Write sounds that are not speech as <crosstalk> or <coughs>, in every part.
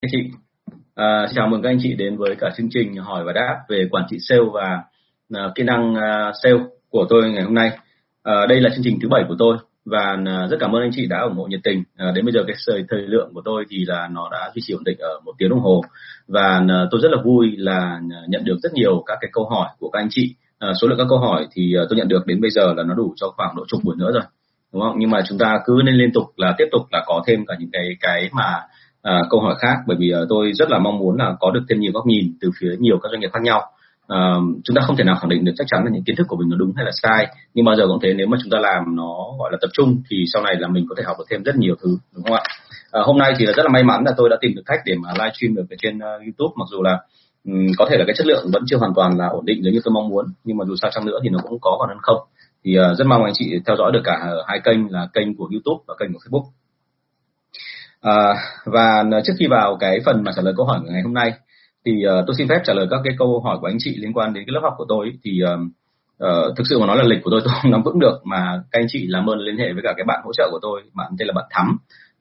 anh chị. À, chào mừng các anh chị đến với cả chương trình hỏi và đáp về quản trị sale và à, kỹ năng à, sale của tôi ngày hôm nay. À, đây là chương trình thứ bảy của tôi và à, rất cảm ơn anh chị đã ủng hộ nhiệt tình. À, đến bây giờ cái thời, thời lượng của tôi thì là nó đã duy trì ổn định ở một tiếng đồng hồ và à, tôi rất là vui là à, nhận được rất nhiều các cái câu hỏi của các anh chị. À, số lượng các câu hỏi thì à, tôi nhận được đến bây giờ là nó đủ cho khoảng độ chục buổi nữa rồi đúng không nhưng mà chúng ta cứ nên liên tục là tiếp tục là có thêm cả những cái cái mà à, câu hỏi khác bởi vì à, tôi rất là mong muốn là có được thêm nhiều góc nhìn từ phía nhiều các doanh nghiệp khác nhau. À, chúng ta không thể nào khẳng định được chắc chắn là những kiến thức của mình nó đúng hay là sai nhưng bao giờ cũng thế nếu mà chúng ta làm nó gọi là tập trung thì sau này là mình có thể học được thêm rất nhiều thứ đúng không ạ? À, hôm nay thì là rất là may mắn là tôi đã tìm được cách để mà livestream được ở trên uh, YouTube mặc dù là um, có thể là cái chất lượng vẫn chưa hoàn toàn là ổn định giống như tôi mong muốn nhưng mà dù sao chăng nữa thì nó cũng có còn hơn không. Thì uh, rất mong anh chị theo dõi được cả hai kênh là kênh của YouTube và kênh của Facebook. À, và à, trước khi vào cái phần mà trả lời câu hỏi của ngày hôm nay thì uh, tôi xin phép trả lời các cái câu hỏi của anh chị liên quan đến cái lớp học của tôi. Thì uh, uh, thực sự mà nói là lịch của tôi <laughs> tôi không nắm vững được mà các anh chị làm ơn liên hệ với cả cái bạn hỗ trợ của tôi bạn tên là bạn Thắm.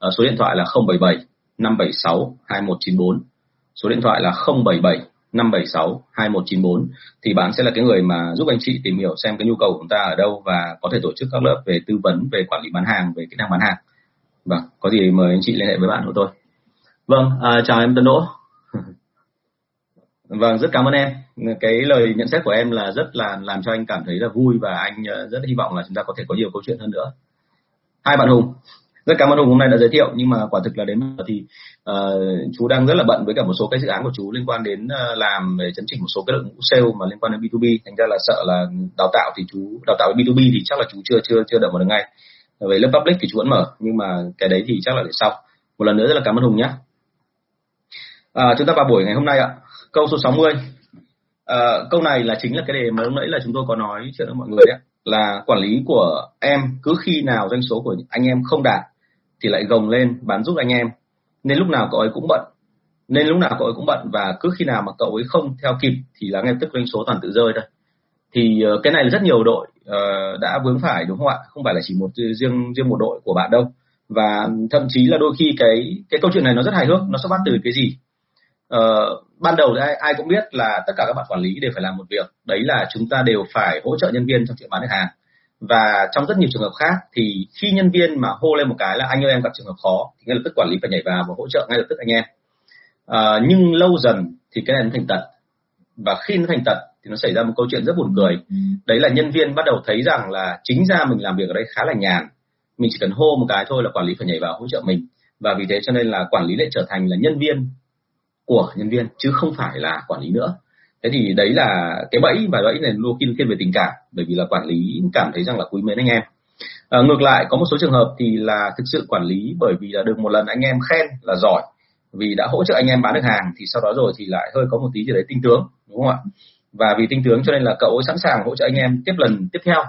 Uh, số điện thoại là 077 576 2194 số điện thoại là 077 576 2194 thì bạn sẽ là cái người mà giúp anh chị tìm hiểu xem cái nhu cầu của chúng ta ở đâu và có thể tổ chức các lớp về tư vấn về quản lý bán hàng về kỹ năng bán hàng. Vâng, có gì mời anh chị liên hệ với bạn của tôi. Vâng, à, chào em Tân Đỗ. <laughs> vâng, rất cảm ơn em. Cái lời nhận xét của em là rất là làm cho anh cảm thấy là vui và anh ờ, rất hy vọng là chúng ta có thể có nhiều câu chuyện hơn nữa. Hai bạn Hùng, rất cảm ơn Hùng hôm nay đã giới thiệu nhưng mà quả thực là đến giờ thì uh, chú đang rất là bận với cả một số cái dự án của chú liên quan đến uh, làm về chấn chỉnh một số cái đội ngũ sale mà liên quan đến B2B thành ra là sợ là đào tạo thì chú đào tạo B2B thì chắc là chú chưa chưa chưa đợi một được ngay về lớp public thì chú vẫn mở nhưng mà cái đấy thì chắc là để sau. Một lần nữa rất là cảm ơn hùng nhé à, chúng ta vào buổi ngày hôm nay ạ. Câu số 60 à, câu này là chính là cái đề mà lúc nãy là chúng tôi có nói chuyện với mọi người đấy là quản lý của em cứ khi nào doanh số của anh em không đạt thì lại gồng lên bán giúp anh em. Nên lúc nào cậu ấy cũng bận. Nên lúc nào cậu ấy cũng bận và cứ khi nào mà cậu ấy không theo kịp thì là ngay tức doanh số toàn tự rơi thôi. Thì ờ, cái này là rất nhiều đội uh, đã vướng phải đúng không ạ? Không phải là chỉ một riêng riêng một đội của bạn đâu. Và thậm chí là đôi khi cái cái câu chuyện này nó rất hài hước nó xuất phát từ cái gì? Uh, ban đầu ai, ai cũng biết là tất cả các bạn quản lý đều phải làm một việc. Đấy là chúng ta đều phải hỗ trợ nhân viên trong chuyện bán được hàng. Và trong rất nhiều trường hợp khác thì khi nhân viên mà hô lên một cái là anh ơi em gặp trường hợp khó thì ngay lập tức quản lý phải nhảy vào và hỗ trợ ngay lập tức anh em. Uh, nhưng lâu dần thì cái này nó thành tật. Và khi nó thành tật thì nó xảy ra một câu chuyện rất buồn cười. Ừ. đấy là nhân viên bắt đầu thấy rằng là chính ra mình làm việc ở đây khá là nhàn. Mình chỉ cần hô một cái thôi là quản lý phải nhảy vào hỗ trợ mình. Và vì thế cho nên là quản lý lại trở thành là nhân viên của nhân viên chứ không phải là quản lý nữa. Thế thì đấy là cái bẫy và bẫy này luôn thiên thiên về tình cảm bởi vì là quản lý cảm thấy rằng là quý mến anh em. À, ngược lại có một số trường hợp thì là thực sự quản lý bởi vì là được một lần anh em khen là giỏi vì đã hỗ trợ anh em bán được hàng thì sau đó rồi thì lại hơi có một tí gì đấy tinh tướng đúng không ạ và vì tinh tướng cho nên là cậu ấy sẵn sàng hỗ trợ anh em tiếp lần tiếp theo.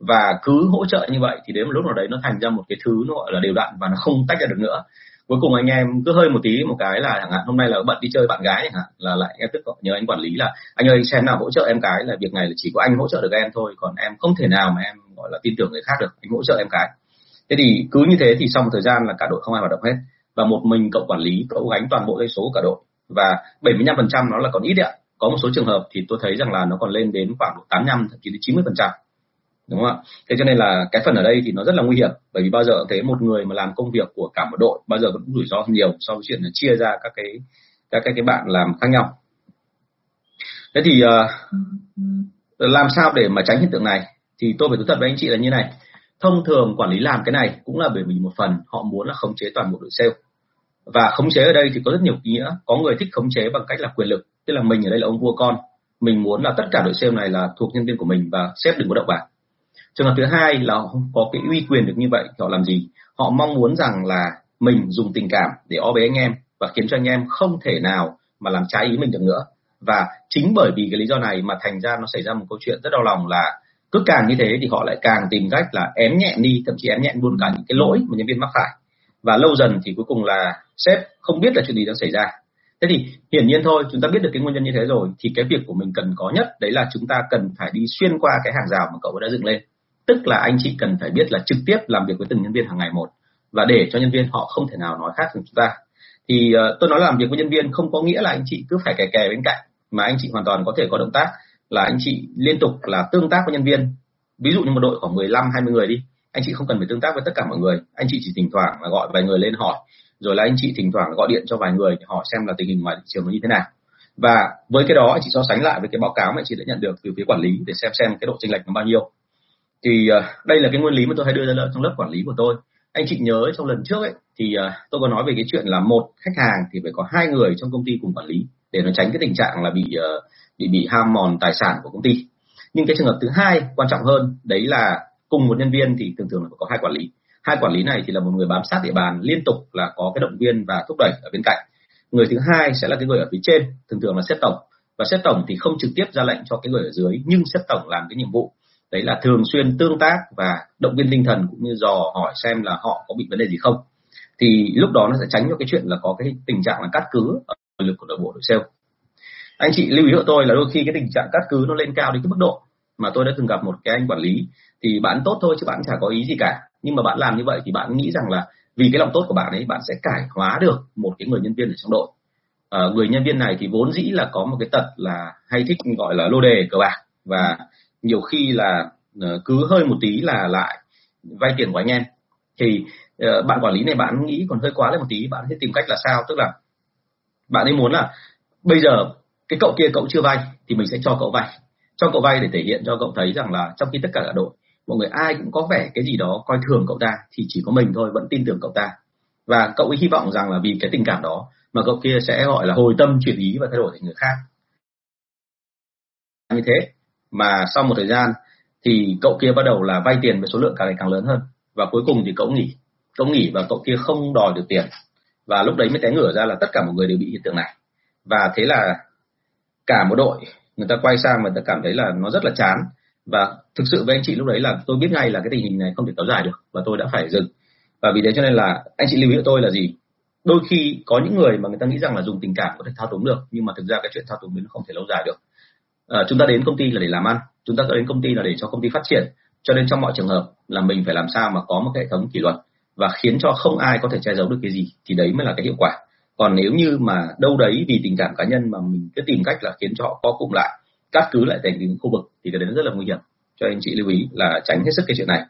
Và cứ hỗ trợ như vậy thì đến một lúc nào đấy nó thành ra một cái thứ nó gọi là đều đặn và nó không tách ra được nữa. Cuối cùng anh em cứ hơi một tí, một cái là chẳng hạn hôm nay là bận đi chơi bạn gái chẳng hạn, là lại em tức nhờ anh quản lý là, anh ơi anh xem nào, hỗ trợ em cái là việc này là chỉ có anh hỗ trợ được em thôi, còn em không thể nào mà em, gọi là, tin tưởng người khác được, anh hỗ trợ em cái. Thế thì cứ như thế thì sau một thời gian là cả đội không ai hoạt động hết. Và một mình cậu quản lý, cậu gánh toàn bộ dây số của cả đội. Và 75% nó là còn ít ạ có một số trường hợp thì tôi thấy rằng là nó còn lên đến khoảng 85 thậm chí đến 90 phần trăm. Đúng không ạ? Thế cho nên là cái phần ở đây thì nó rất là nguy hiểm bởi vì bao giờ thấy một người mà làm công việc của cả một đội bao giờ cũng rủi ro nhiều so với chuyện là chia ra các cái các cái cái bạn làm khác nhau. Thế thì uh, làm sao để mà tránh hiện tượng này? Thì tôi phải thú thật với anh chị là như này. Thông thường quản lý làm cái này cũng là bởi vì một phần họ muốn là khống chế toàn bộ đội sale. Và khống chế ở đây thì có rất nhiều ý nghĩa. Có người thích khống chế bằng cách là quyền lực tức là mình ở đây là ông vua con. Mình muốn là tất cả đội sale này là thuộc nhân viên của mình và sếp đừng có động vào. Trường hợp thứ hai là không có cái uy quyền được như vậy họ làm gì? Họ mong muốn rằng là mình dùng tình cảm để o bế anh em và khiến cho anh em không thể nào mà làm trái ý mình được nữa. Và chính bởi vì cái lý do này mà thành ra nó xảy ra một câu chuyện rất đau lòng là cứ càng như thế thì họ lại càng tìm cách là ém nhẹn đi, thậm chí ém nhẹn luôn cả những cái lỗi mà nhân viên mắc phải. Và lâu dần thì cuối cùng là sếp không biết là chuyện gì đang xảy ra thế thì hiển nhiên thôi chúng ta biết được cái nguyên nhân như thế rồi thì cái việc của mình cần có nhất đấy là chúng ta cần phải đi xuyên qua cái hàng rào mà cậu đã dựng lên. Tức là anh chị cần phải biết là trực tiếp làm việc với từng nhân viên hàng ngày một và để cho nhân viên họ không thể nào nói khác với chúng ta. Thì uh, tôi nói làm việc với nhân viên không có nghĩa là anh chị cứ phải kè kè bên cạnh mà anh chị hoàn toàn có thể có động tác là anh chị liên tục là tương tác với nhân viên. Ví dụ như một đội khoảng 15 20 người đi anh chị không cần phải tương tác với tất cả mọi người. Anh chị chỉ thỉnh thoảng là gọi vài người lên hỏi rồi là anh chị thỉnh thoảng gọi điện cho vài người để hỏi xem là tình hình ngoài thị trường nó như thế nào. Và với cái đó chị so sánh lại với cái báo cáo mà anh chị đã nhận được từ phía quản lý để xem xem cái độ chênh lệch nó bao nhiêu. Thì uh, đây là cái nguyên lý mà tôi hay đưa ra trong lớp quản lý của tôi. Anh chị nhớ trong lần trước ấy thì uh, tôi có nói về cái chuyện là một khách hàng thì phải có hai người trong công ty cùng quản lý để nó tránh cái tình trạng là bị uh, bị bị ham mòn tài sản của công ty. Nhưng cái trường hợp thứ hai quan trọng hơn đấy là cùng một nhân viên thì thường thường là phải có hai quản lý hai quản lý này thì là một người bám sát địa bàn liên tục là có cái động viên và thúc đẩy ở bên cạnh. Người thứ hai sẽ là cái người ở phía trên, thường thường là xếp tổng. Và xếp tổng thì không trực tiếp ra lệnh cho cái người ở dưới, nhưng xếp tổng làm cái nhiệm vụ. Đấy là thường xuyên tương tác và động viên tinh thần cũng như dò hỏi xem là họ có bị vấn đề gì không. Thì lúc đó nó sẽ tránh cho cái chuyện là có cái tình trạng là cắt cứ ở lực của đội bộ đội sale. Anh chị lưu ý của tôi là đôi khi cái tình trạng cắt cứ nó lên cao đến cái mức độ mà tôi đã từng gặp một cái anh quản lý. Thì bạn tốt thôi chứ bạn chả có ý gì cả nhưng mà bạn làm như vậy thì bạn nghĩ rằng là vì cái lòng tốt của bạn ấy bạn sẽ cải hóa được một cái người nhân viên ở trong đội. À, người nhân viên này thì vốn dĩ là có một cái tật là hay thích gọi là lô đề cờ bạc và nhiều khi là ờ, cứ hơi một tí là lại vay tiền của anh em. Thì uh, bạn quản lý này bạn nghĩ còn hơi quá lên một tí bạn sẽ tìm cách là sao? Tức là bạn ấy muốn là bây giờ cái cậu kia cậu chưa vay thì mình sẽ cho cậu vay. Cho cậu vay để thể hiện cho cậu thấy rằng là trong khi tất cả cả đội mọi người ai cũng có vẻ cái gì đó coi thường cậu ta thì chỉ có mình thôi, vẫn tin tưởng cậu ta. Và cậu ấy hy vọng rằng là vì cái tình cảm đó mà cậu kia sẽ, gọi là, hồi tâm chuyển ý và thay đổi thành người khác. Như thế mà sau một thời gian thì cậu kia bắt đầu là vay tiền với số lượng càng ngày càng lớn hơn. Và cuối cùng thì cậu nghỉ cậu nghỉ và cậu kia không đòi được tiền. Và lúc đấy mới té ngửa ra là tất cả mọi người đều bị hiện tượng này. Và thế là cả một đội người ta quay sang và người ta cảm thấy là nó rất là chán và thực sự với anh chị lúc đấy là tôi biết ngay là cái tình hình này không thể kéo dài được và tôi đã phải dừng. Và vì thế cho nên là anh chị lưu ý cho tôi là gì? Đôi khi có những người mà người ta nghĩ rằng là dùng tình cảm có thể thao túng được nhưng mà thực ra cái chuyện thao túng nó không thể lâu dài được. À, chúng ta đến công ty là để làm ăn chúng ta đến công ty là để cho công ty phát triển. Cho nên trong mọi trường hợp là mình phải làm sao mà có một hệ thống kỷ luật và khiến cho không ai có thể che giấu được cái gì thì đấy mới là cái hiệu quả. Còn nếu như mà đâu đấy vì tình cảm cá nhân mà mình cứ tìm cách là khiến cho họ co cụm lại cắt cứ lại thành những khu vực thì cái đấy rất là nguy hiểm. Cho anh chị lưu ý là tránh hết sức cái chuyện này.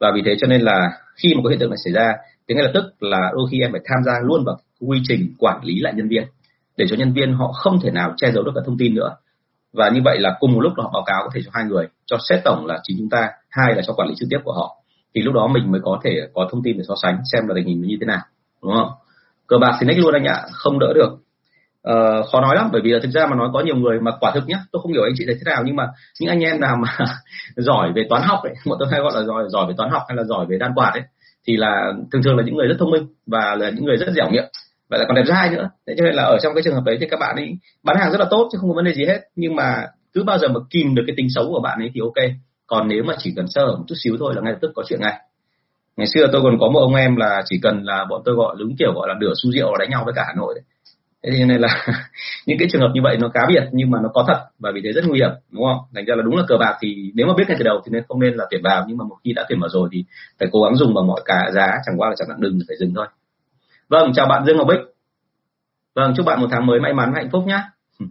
Và vì thế cho nên là khi mà có hiện tượng này xảy ra, thì ngay lập tức là đôi khi em phải tham gia luôn vào quy trình quản lý lại nhân viên, để cho nhân viên họ không thể nào che giấu được các thông tin nữa. Và như vậy là cùng một lúc họ báo cáo có thể cho hai người, cho sếp tổng là chính chúng ta, hai là cho quản lý trực tiếp của họ. Thì lúc đó mình mới có thể có thông tin để so sánh xem là tình hình như thế nào, đúng không? Cờ bạc thì nách luôn anh ạ, không đỡ được uh, khó nói lắm bởi vì là thực ra mà nói có nhiều người mà quả thực nhá tôi không hiểu anh chị thấy thế nào nhưng mà những anh em nào mà <laughs> giỏi về toán học ấy bọn tôi hay gọi là giỏi giỏi về toán học hay là giỏi về đan quạt ấy thì là thường thường là những người rất thông minh và là những người rất dẻo miệng. Và lại còn đẹp trai nữa. Thế cho nên là ở trong cái trường hợp đấy thì các bạn ấy bán hàng rất là tốt chứ không có vấn đề gì hết. Nhưng mà cứ bao giờ mà kìm được cái tính xấu của bạn ấy thì ok. Còn nếu mà chỉ cần sơ một chút xíu thôi là ngay lập tức có chuyện ngay. Ngày xưa tôi còn có một ông em là chỉ cần là bọn tôi gọi đúng kiểu gọi là nửa su rượu đánh nhau với cả hà nội đấy thế thì nên là <laughs> những cái trường hợp như vậy nó cá biệt nhưng mà nó có thật và vì thế rất nguy hiểm, đúng không? Thành ra là đúng là cờ bạc thì nếu mà biết ngay từ đầu thì nên không nên là tuyển vào, nhưng mà một khi đã tuyển vào rồi thì phải cố gắng dùng bằng mọi cả giá, chẳng qua là chẳng hạn đừng phải dừng thôi. Vâng chào bạn dương ngọc bích. Vâng chúc bạn một tháng mới may mắn, hạnh phúc nhé <laughs>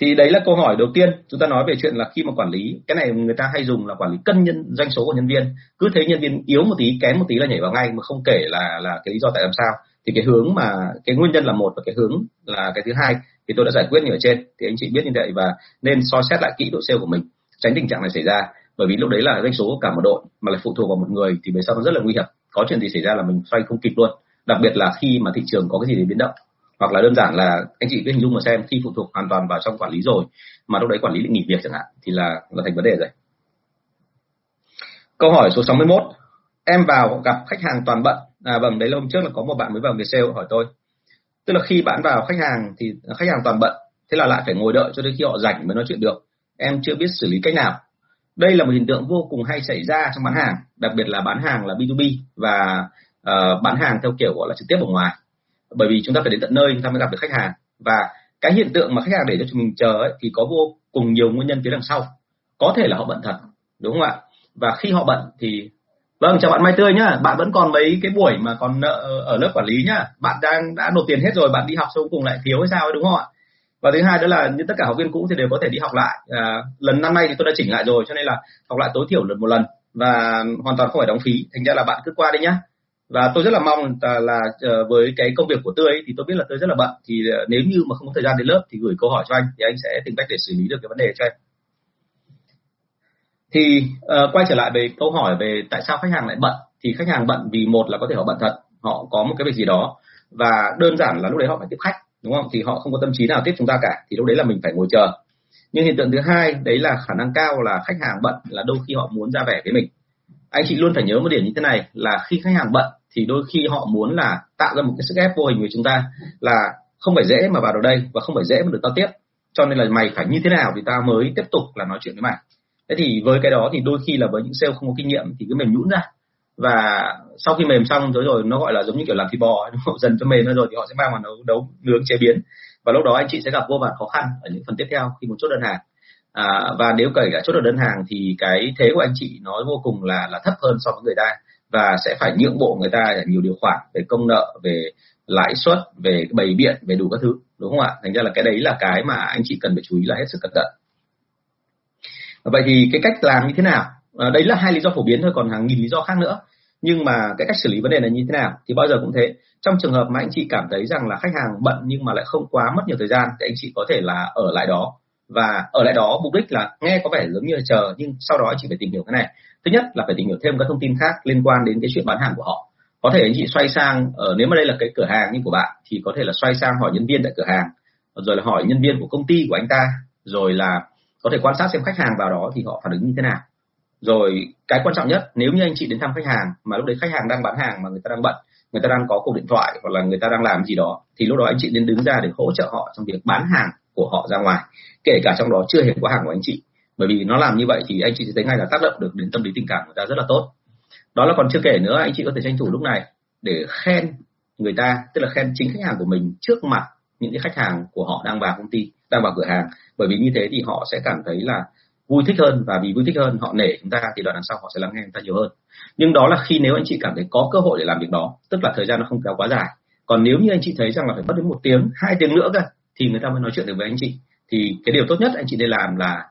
thì đấy là câu hỏi đầu tiên. Chúng ta nói về chuyện là khi mà quản lý, cái này người ta hay dùng là quản lý cân nhân, doanh số của nhân viên. Cứ thấy nhân viên yếu một tí kém một tí là nhảy vào ngay mà không kể là là cái lý do tại làm sao thì cái hướng mà, cái nguyên nhân là một và cái hướng là cái thứ hai, thì tôi đã giải quyết như ở trên. Thì anh chị biết như vậy và nên soi xét lại kỹ độ sale của mình, tránh tình trạng này xảy ra. Bởi vì lúc đấy là doanh số của cả một đội mà lại phụ thuộc vào một người thì về sau nó rất là nguy hiểm. Có chuyện gì xảy ra là mình xoay không kịp luôn. Đặc biệt là khi mà thị trường có cái gì để biến động. Hoặc là đơn giản là anh chị cứ hình dung mà xem, khi phụ thuộc hoàn toàn vào trong quản lý rồi mà lúc đấy quản lý lại nghỉ việc chẳng hạn, thì là là thành vấn đề rồi. Câu hỏi số 61 em vào gặp khách hàng toàn bận à vâng đấy là hôm trước là có một bạn mới vào nghề sale hỏi tôi. Tức là khi bạn vào khách hàng thì khách hàng toàn bận thế là lại phải ngồi đợi cho đến khi họ rảnh mới nói chuyện được. Em chưa biết xử lý cách nào. Đây là một hiện tượng vô cùng hay xảy ra trong bán hàng đặc biệt là bán hàng là B2B và uh, bán hàng theo kiểu gọi là trực tiếp ở ngoài. Bởi vì chúng ta phải đến tận nơi chúng ta mới gặp được khách hàng. Và cái hiện tượng mà khách hàng để cho chúng mình chờ ấy, thì có vô cùng nhiều nguyên nhân phía đằng sau. Có thể là họ bận thật đúng không ạ? Và khi họ bận thì Vâng, chào bạn Mai Tươi nhá. Bạn vẫn còn mấy cái buổi mà còn nợ ở lớp quản lý nhá. Bạn đang đã nộp tiền hết rồi, bạn đi học xong cùng lại thiếu hay sao ấy đúng không ạ? Và thứ hai đó là như tất cả học viên cũ thì đều có thể đi học lại. À, lần năm nay thì tôi đã chỉnh lại rồi cho nên là học lại tối thiểu lần một lần và hoàn toàn không phải đóng phí. Thành ra là bạn cứ qua đi nhá. Và tôi rất là mong là, là ờ, với cái công việc của Tươi ấy, thì tôi biết là Tươi rất là bận thì ờ, nếu như mà không có thời gian đến lớp thì gửi câu hỏi cho anh thì anh sẽ tìm cách để xử lý được cái vấn đề cho anh thì uh, quay trở lại về câu hỏi về tại sao khách hàng lại bận. Thì khách hàng bận vì một là có thể họ bận thật họ có một cái việc gì đó. Và đơn giản là lúc đấy họ phải tiếp khách đúng không? Thì họ không có tâm trí nào tiếp chúng ta cả thì lúc đấy là mình phải ngồi chờ. Nhưng hiện tượng thứ hai đấy là khả năng cao là khách hàng bận là đôi khi họ muốn ra vẻ với mình. Anh chị luôn phải nhớ một điểm như thế này là khi khách hàng bận thì đôi khi họ muốn là tạo ra một cái sức ép vô hình với chúng ta là không phải dễ mà vào được đây và không phải dễ mà được tao tiếp. Cho nên là mày phải như thế nào thì tao mới tiếp tục là nói chuyện với mày thế thì với cái đó thì đôi khi là với những sale không có kinh nghiệm thì cứ mềm nhũn ra. Và sau khi mềm xong rồi rồi nó gọi là giống như kiểu làm thịt bò <laughs> dần cho mềm ra rồi thì họ sẽ mang vào nấu đấu nướng chế biến. Và lúc đó anh chị sẽ gặp vô vàn khó khăn ở những phần tiếp theo khi muốn chốt đơn hàng. À, và nếu cởi đã chốt được đơn hàng thì cái thế của anh chị nó vô cùng là là thấp hơn so với người ta. Và sẽ phải nhượng bộ người ta nhiều điều khoản về công nợ về lãi suất về bày biện về đủ các thứ đúng không ạ? Thành ra là cái đấy là cái mà anh chị cần phải chú ý là hết sức cẩn thận vậy thì cái cách làm như thế nào? Ờ, à, đấy là hai lý do phổ biến thôi còn hàng nghìn lý do khác nữa. Nhưng mà cái cách xử lý vấn đề này như thế nào thì bao giờ cũng thế. Trong trường hợp mà anh chị cảm thấy rằng là khách hàng bận nhưng mà lại không quá mất nhiều thời gian thì anh chị có thể là ở lại đó. Và ở lại đó mục đích là nghe có vẻ giống như là chờ nhưng sau đó anh chị phải tìm hiểu cái này. Thứ nhất là phải tìm hiểu thêm các thông tin khác liên quan đến cái chuyện bán hàng của họ. Có thể anh chị xoay sang ở nếu mà đây là cái cửa hàng như của bạn thì có thể là xoay sang hỏi nhân viên tại cửa hàng rồi là hỏi nhân viên của công ty của anh ta rồi là có thể quan sát xem khách hàng vào đó thì họ phản ứng như thế nào. Rồi, cái quan trọng nhất, nếu như anh chị đến thăm khách hàng mà lúc đấy khách hàng đang bán hàng mà người ta đang bận, người ta đang có cuộc điện thoại hoặc là người ta đang làm gì đó, thì lúc đó anh chị nên đứng ra để hỗ trợ họ trong việc bán hàng của họ ra ngoài, kể cả trong đó chưa hề có hàng của anh chị. Bởi vì nó làm như vậy thì anh chị sẽ thấy ngay là tác động được đến tâm lý tình cảm của người ta rất là tốt. Đó là còn chưa kể nữa, anh chị có thể tranh thủ lúc này để khen người ta, tức là khen chính khách hàng của mình trước mặt những cái khách hàng của họ đang vào công ty đang vào cửa hàng. Bởi vì như thế thì họ sẽ cảm thấy là vui thích hơn, và vì vui thích hơn, họ nể chúng ta thì đoạn đằng sau họ sẽ lắng nghe chúng ta nhiều hơn. Nhưng đó là khi nếu anh chị cảm thấy có cơ hội để làm việc đó, tức là thời gian nó không kéo quá dài. Còn nếu như anh chị thấy rằng là phải mất đến một tiếng, hai tiếng nữa cơ, thì người ta mới nói chuyện được với anh chị. Thì cái điều tốt nhất anh chị nên làm là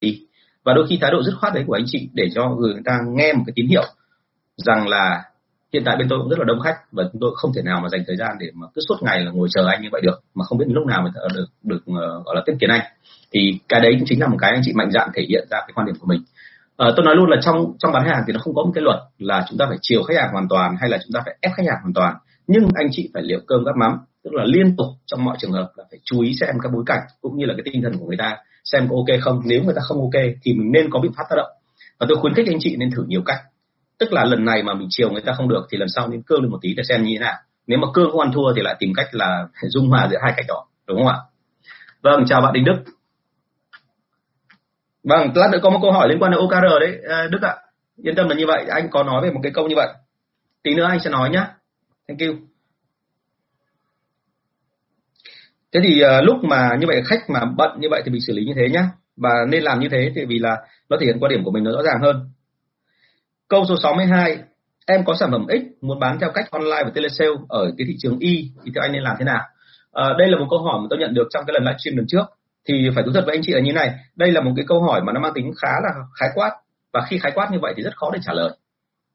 đi. Và đôi khi thái độ dứt khoát đấy của anh chị để cho người ta nghe một cái tín hiệu rằng là hiện tại bên tôi cũng rất là đông khách và chúng tôi không thể nào mà dành thời gian để mà cứ suốt ngày là ngồi chờ anh như vậy được mà không biết lúc nào mới được được uh, gọi là tiếp kiến anh. Thì cái đấy cũng chính là một cái anh chị mạnh dạn thể hiện ra cái quan điểm của mình. Uh, tôi nói luôn là trong trong bán hàng thì nó không có một cái luật là chúng ta phải chiều khách hàng hoàn toàn hay là chúng ta phải ép khách hàng hoàn toàn. Nhưng anh chị phải liệu cơm gắp mắm tức là liên tục trong mọi trường hợp là phải chú ý xem các bối cảnh cũng như là cái tinh thần của người ta xem có ok không. Nếu người ta không ok thì mình nên có biện pháp tác động. Và tôi khuyến khích anh chị nên thử nhiều cách tức là lần này mà mình chiều người ta không được thì lần sau nên cương lên một tí để xem như thế nào. Nếu mà cương không ăn thua thì lại tìm cách là <laughs> dung hòa giữa hai cách đó đúng không ạ? Vâng chào bạn đình đức. Vâng lát nữa có một câu hỏi liên quan đến okr đấy. À, đức ạ yên tâm là như vậy. Anh có nói về một cái câu như vậy. Tí nữa anh sẽ nói nhá. Thank you. Thế thì uh, lúc mà như vậy khách mà bận như vậy thì mình xử lý như thế nhá. Và nên làm như thế thì vì là nó thể hiện quan điểm của mình nó rõ ràng hơn. Câu số 62, em có sản phẩm X muốn bán theo cách online và telesale ở cái thị trường Y thì theo anh nên làm thế nào? À, đây là một câu hỏi mà tôi nhận được trong cái lần livestream lần trước. Thì phải thú thật với anh chị là như này đây là một cái câu hỏi mà nó mang tính khá là khái quát. Và khi khái quát như vậy thì rất khó để trả lời.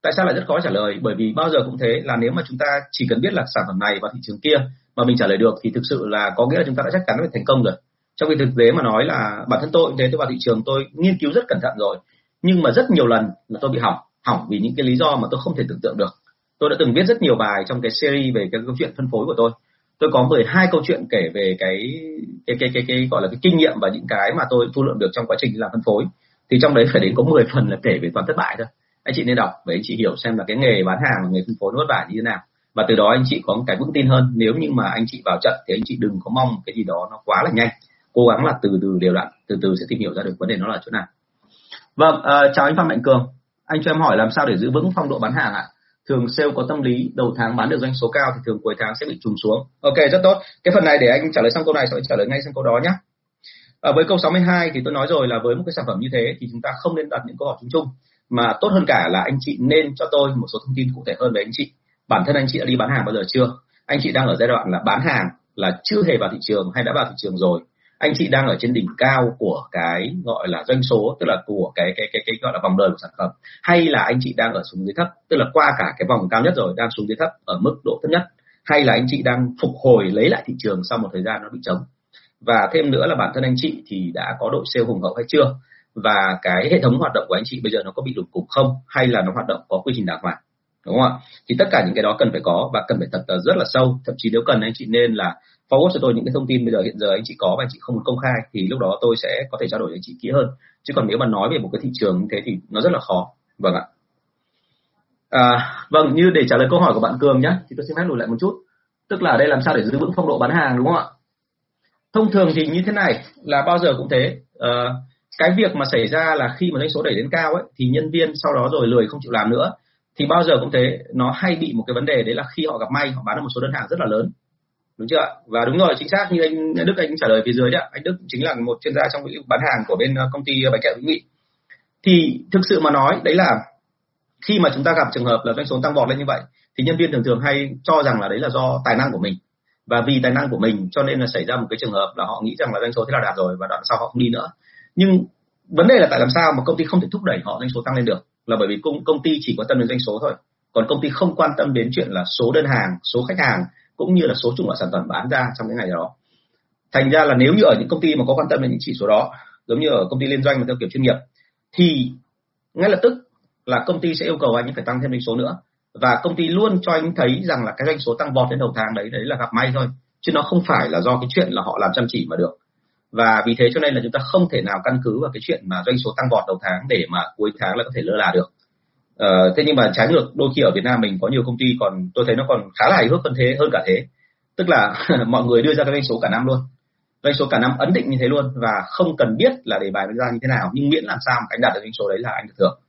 Tại sao lại rất khó trả lời? Bởi vì bao giờ cũng thế là nếu mà chúng ta chỉ cần biết là sản phẩm này vào thị trường kia mà mình trả lời được thì thực sự là có nghĩa là chúng ta đã chắc chắn phải thành công rồi. Trong khi thực tế mà nói là bản thân tôi thế tôi vào thị trường tôi nghiên cứu rất cẩn thận rồi. Nhưng mà rất nhiều lần là tôi bị hỏng hỏng vì những cái lý do mà tôi không thể tưởng tượng được. Tôi đã từng viết rất nhiều bài trong cái series về cái câu chuyện phân phối của tôi. Tôi có 12 câu chuyện kể về cái cái cái cái, cái gọi là cái kinh nghiệm và những cái mà tôi thu lượm được trong quá trình làm phân phối. Thì trong đấy phải đến có 10 <laughs> phần là kể về toàn thất bại thôi. Anh chị nên đọc để anh chị hiểu xem là cái nghề bán hàng và nghề phân phối nó vất vả như thế nào. Và từ đó anh chị có một cái vững tin hơn. Nếu như mà anh chị vào trận thì anh chị đừng có mong cái gì đó nó quá là nhanh. Cố gắng là từ từ đều đặn từ từ sẽ tìm hiểu ra được vấn đề nó là chỗ nào. Vâng uh, chào anh Phạm Mạnh Cường anh cho em hỏi làm sao để giữ vững phong độ bán hàng ạ? Thường sale có tâm lý đầu tháng bán được doanh số cao thì thường cuối tháng sẽ bị trùng xuống. Ok, rất tốt. Cái phần này để anh trả lời xong câu này sẽ trả lời ngay sang câu đó nhé. À, ờ, với câu 62 thì tôi nói rồi là với một cái sản phẩm như thế thì chúng ta không nên đặt những câu hỏi chung chung mà tốt hơn cả là anh chị nên cho tôi một số thông tin cụ thể hơn về anh chị bản thân anh chị đã đi bán hàng bao giờ chưa anh chị đang ở giai đoạn là bán hàng là chưa hề vào thị trường hay đã vào thị trường rồi anh chị đang ở trên đỉnh cao của cái gọi là doanh số, tức là của cái cái cái cái gọi là vòng đời của sản phẩm, hay là anh chị đang ở xuống dưới thấp, tức là qua cả cái vòng cao nhất rồi, đang xuống dưới thấp ở mức độ thấp nhất, hay là anh chị đang phục hồi lấy lại thị trường sau một thời gian nó bị trống? Và thêm nữa là bản thân anh chị thì đã có đội sale hùng hậu hay chưa? Và cái hệ thống hoạt động của anh chị bây giờ nó có bị đục cục không? Hay là nó hoạt động có quy trình đàng hoàng? Đúng không ạ? Thì tất cả những cái đó cần phải có và cần phải tập rất là sâu. Thậm chí nếu cần anh chị nên là forward cho tôi những cái thông tin bây giờ hiện giờ anh chị có và anh chị không muốn công khai thì lúc đó tôi sẽ có thể trao đổi với anh chị kỹ hơn. Chứ còn nếu mà nói về một cái thị trường như thế thì nó rất là khó. Vâng ạ. À, vâng như để trả lời câu hỏi của bạn cường nhé thì tôi xin phép lùi lại một chút. Tức là đây làm sao để giữ vững phong độ bán hàng đúng không ạ? Thông thường thì như thế này là bao giờ cũng thế. À, cái việc mà xảy ra là khi mà doanh số đẩy đến cao ấy thì nhân viên sau đó rồi lười không chịu làm nữa thì bao giờ cũng thế. Nó hay bị một cái vấn đề đấy là khi họ gặp may họ bán được một số đơn hàng rất là lớn đúng chưa và đúng rồi, chính xác như anh Đức anh trả lời phía dưới đấy anh Đức chính là một chuyên gia trong lĩnh vực bán hàng của bên ờ, công ty bánh kẹo hữu Nghị. Thì thực sự mà nói, đấy là khi mà chúng ta gặp trường hợp là doanh số tăng vọt lên như vậy, thì nhân viên thường thường hay cho rằng là đấy là do tài năng của mình. Và vì tài năng của mình cho nên là xảy ra một cái trường hợp là họ nghĩ rằng là doanh số thế là đạt rồi và đoạn sau họ không đi nữa. Nhưng vấn đề là tại làm sao mà công ty không thể thúc đẩy họ doanh số tăng lên được? Là bởi vì công công ty chỉ quan tâm đến doanh số thôi. Còn công ty không quan tâm đến chuyện là số đơn hàng, số khách hàng cũng như là số chủng loại sản phẩm bán ra trong cái ngày đó. Thành ra là nếu như ở những công ty mà có quan tâm đến những chỉ số đó, giống như ở công ty liên doanh mà theo kiểu chuyên nghiệp, thì ngay lập tức là công ty sẽ yêu cầu anh phải tăng thêm doanh số nữa. Và công ty luôn cho anh thấy rằng là cái doanh số tăng vọt đến đầu tháng đấy đấy là gặp may thôi. Chứ nó không phải là do cái chuyện là họ làm chăm chỉ mà được. Và vì thế cho nên là chúng ta không thể nào căn cứ vào cái chuyện mà doanh số tăng vọt đầu tháng để mà cuối tháng là có thể lơ là được ờ, thế nhưng mà trái ngược đôi khi ở Việt Nam mình có nhiều công ty còn tôi thấy nó còn khá là hài hước hơn thế hơn cả thế. Tức là <laughs> mọi người đưa ra cái doanh số cả năm luôn. Doanh số cả năm ấn định như thế luôn và không cần biết là đề bài ra như thế nào nhưng miễn làm sao mà anh đạt được doanh số đấy là anh được thưởng.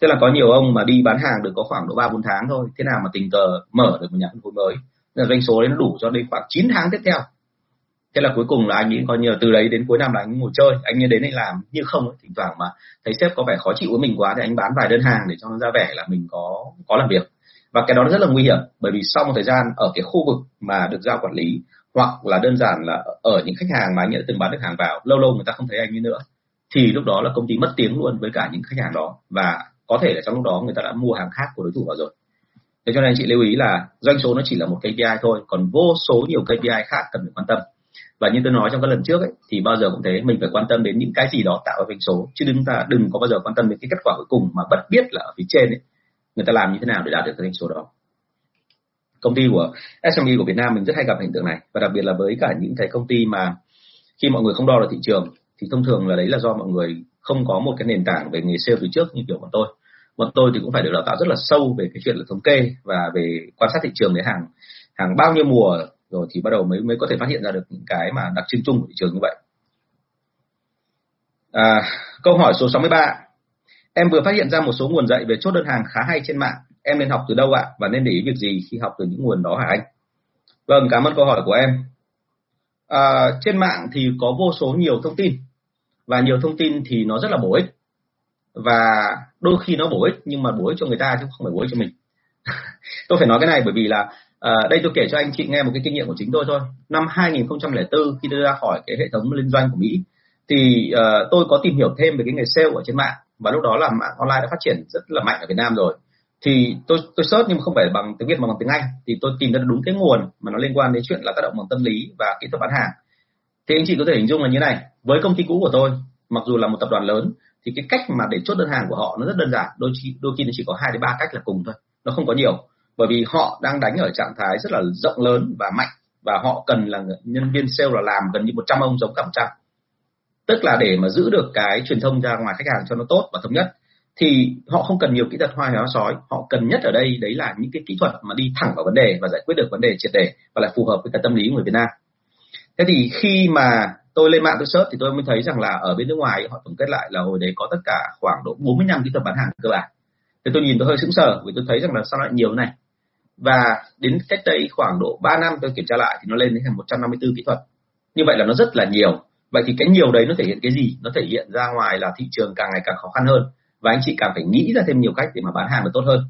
Tức là có nhiều ông mà đi bán hàng được có khoảng độ ba bốn tháng thôi thế nào mà tình cờ mở được một nhà phân phối mới. Là doanh số đấy nó đủ cho đến khoảng 9 tháng tiếp theo thế là cuối cùng là anh ấy coi như là từ đấy đến cuối năm là anh ngồi chơi. Anh ấy đến đây làm như không ấy, thỉnh thoảng mà thấy sếp có vẻ khó chịu với mình quá thì anh bán vài đơn hàng để cho nó ra vẻ là mình có có làm việc. Và cái đó rất là nguy hiểm bởi vì sau một thời gian ở cái khu vực mà được giao quản lý hoặc là đơn giản là ở những khách hàng mà anh ấy đã từng bán được hàng vào lâu lâu người ta không thấy anh ấy nữa thì lúc đó là công ty mất tiếng luôn với cả những khách hàng đó. Và có thể là trong lúc đó người ta đã mua hàng khác của đối thủ vào rồi. Thế cho nên chị lưu ý là doanh số nó chỉ là một KPI thôi còn vô số nhiều KPI khác cần phải quan tâm và như tôi nói trong các lần trước ấy, thì bao giờ cũng thế mình phải quan tâm đến những cái gì đó tạo ra doanh số. Chứ đừng ta đừng có bao giờ quan tâm đến cái kết quả cuối cùng mà bất biết là ở phía trên ấy, người ta làm như thế nào để đạt được cái doanh số đó. Công ty của SME của Việt Nam mình rất hay gặp hiện tượng này. Và đặc biệt là với cả những cái công ty mà khi mọi người không đo được thị trường thì thông thường là đấy là do mọi người không có một cái nền tảng về nghề sale từ trước như kiểu bọn tôi. Bọn tôi thì cũng phải được đào tạo rất là sâu về cái chuyện là thống kê và về quan sát thị trường để hàng hàng bao nhiêu mùa rồi thì bắt đầu mới mới có thể phát hiện ra được những cái mà đặc trưng chung của thị trường như vậy. À, câu hỏi số 63. Em vừa phát hiện ra một số nguồn dạy về chốt đơn hàng khá hay trên mạng. Em nên học từ đâu ạ? Và nên để ý việc gì khi học từ những nguồn đó hả anh? Vâng, cảm ơn câu hỏi của em. À, trên mạng thì có vô số nhiều thông tin và nhiều thông tin thì nó rất là bổ ích và đôi khi nó bổ ích nhưng mà bổ ích cho người ta chứ không phải bổ ích cho mình <laughs> tôi phải nói cái này bởi vì là À, đây tôi kể cho anh chị nghe một cái kinh nghiệm của chính tôi thôi. Năm 2004 khi tôi ra khỏi cái hệ thống liên doanh của Mỹ thì uh, tôi có tìm hiểu thêm về cái nghề sale ở trên mạng và lúc đó là mạng online đã phát triển rất là mạnh ở Việt Nam rồi. Thì tôi tôi search nhưng mà không phải bằng tiếng Việt mà bằng tiếng Anh thì tôi tìm ra đúng cái nguồn mà nó liên quan đến chuyện là tác động bằng tâm lý và kỹ thuật bán hàng. Thì anh chị có thể hình dung là như này, với công ty cũ của tôi, mặc dù là một tập đoàn lớn thì cái cách mà để chốt đơn hàng của họ nó rất đơn giản, đôi khi đôi khi nó chỉ có hai đến ba cách là cùng thôi, nó không có nhiều bởi vì họ đang đánh ở trạng thái rất là rộng lớn và mạnh, và họ cần là nhân viên sale là làm gần như 100 ông giống cả 100 tức là để mà giữ được cái truyền thông ra ngoài khách hàng cho nó tốt và thống nhất, thì họ không cần nhiều kỹ thuật hoa hóa sói. Họ cần nhất ở đây, đấy là những cái kỹ thuật mà đi thẳng vào vấn đề và giải quyết được vấn đề triệt để và lại phù hợp với cái tâm lý của người Việt Nam. Thế thì khi mà tôi lên mạng tôi search thì tôi mới thấy rằng là ở bên nước ngoài họ tổng kết lại là hồi đấy có tất cả khoảng độ 45 kỹ thuật bán hàng cơ bản. Thì tôi nhìn tôi hơi sững sờ vì tôi thấy rằng là sao lại nhiều này? Và đến cách đây khoảng độ 3 năm tôi kiểm tra lại thì nó lên đến 154 kỹ thuật. Như vậy là nó rất là nhiều. Vậy thì cái nhiều đấy nó thể hiện cái gì? Nó thể hiện ra ngoài là thị trường càng ngày càng khó khăn hơn. Và anh chị càng phải nghĩ ra thêm nhiều cách để mà bán hàng được tốt hơn.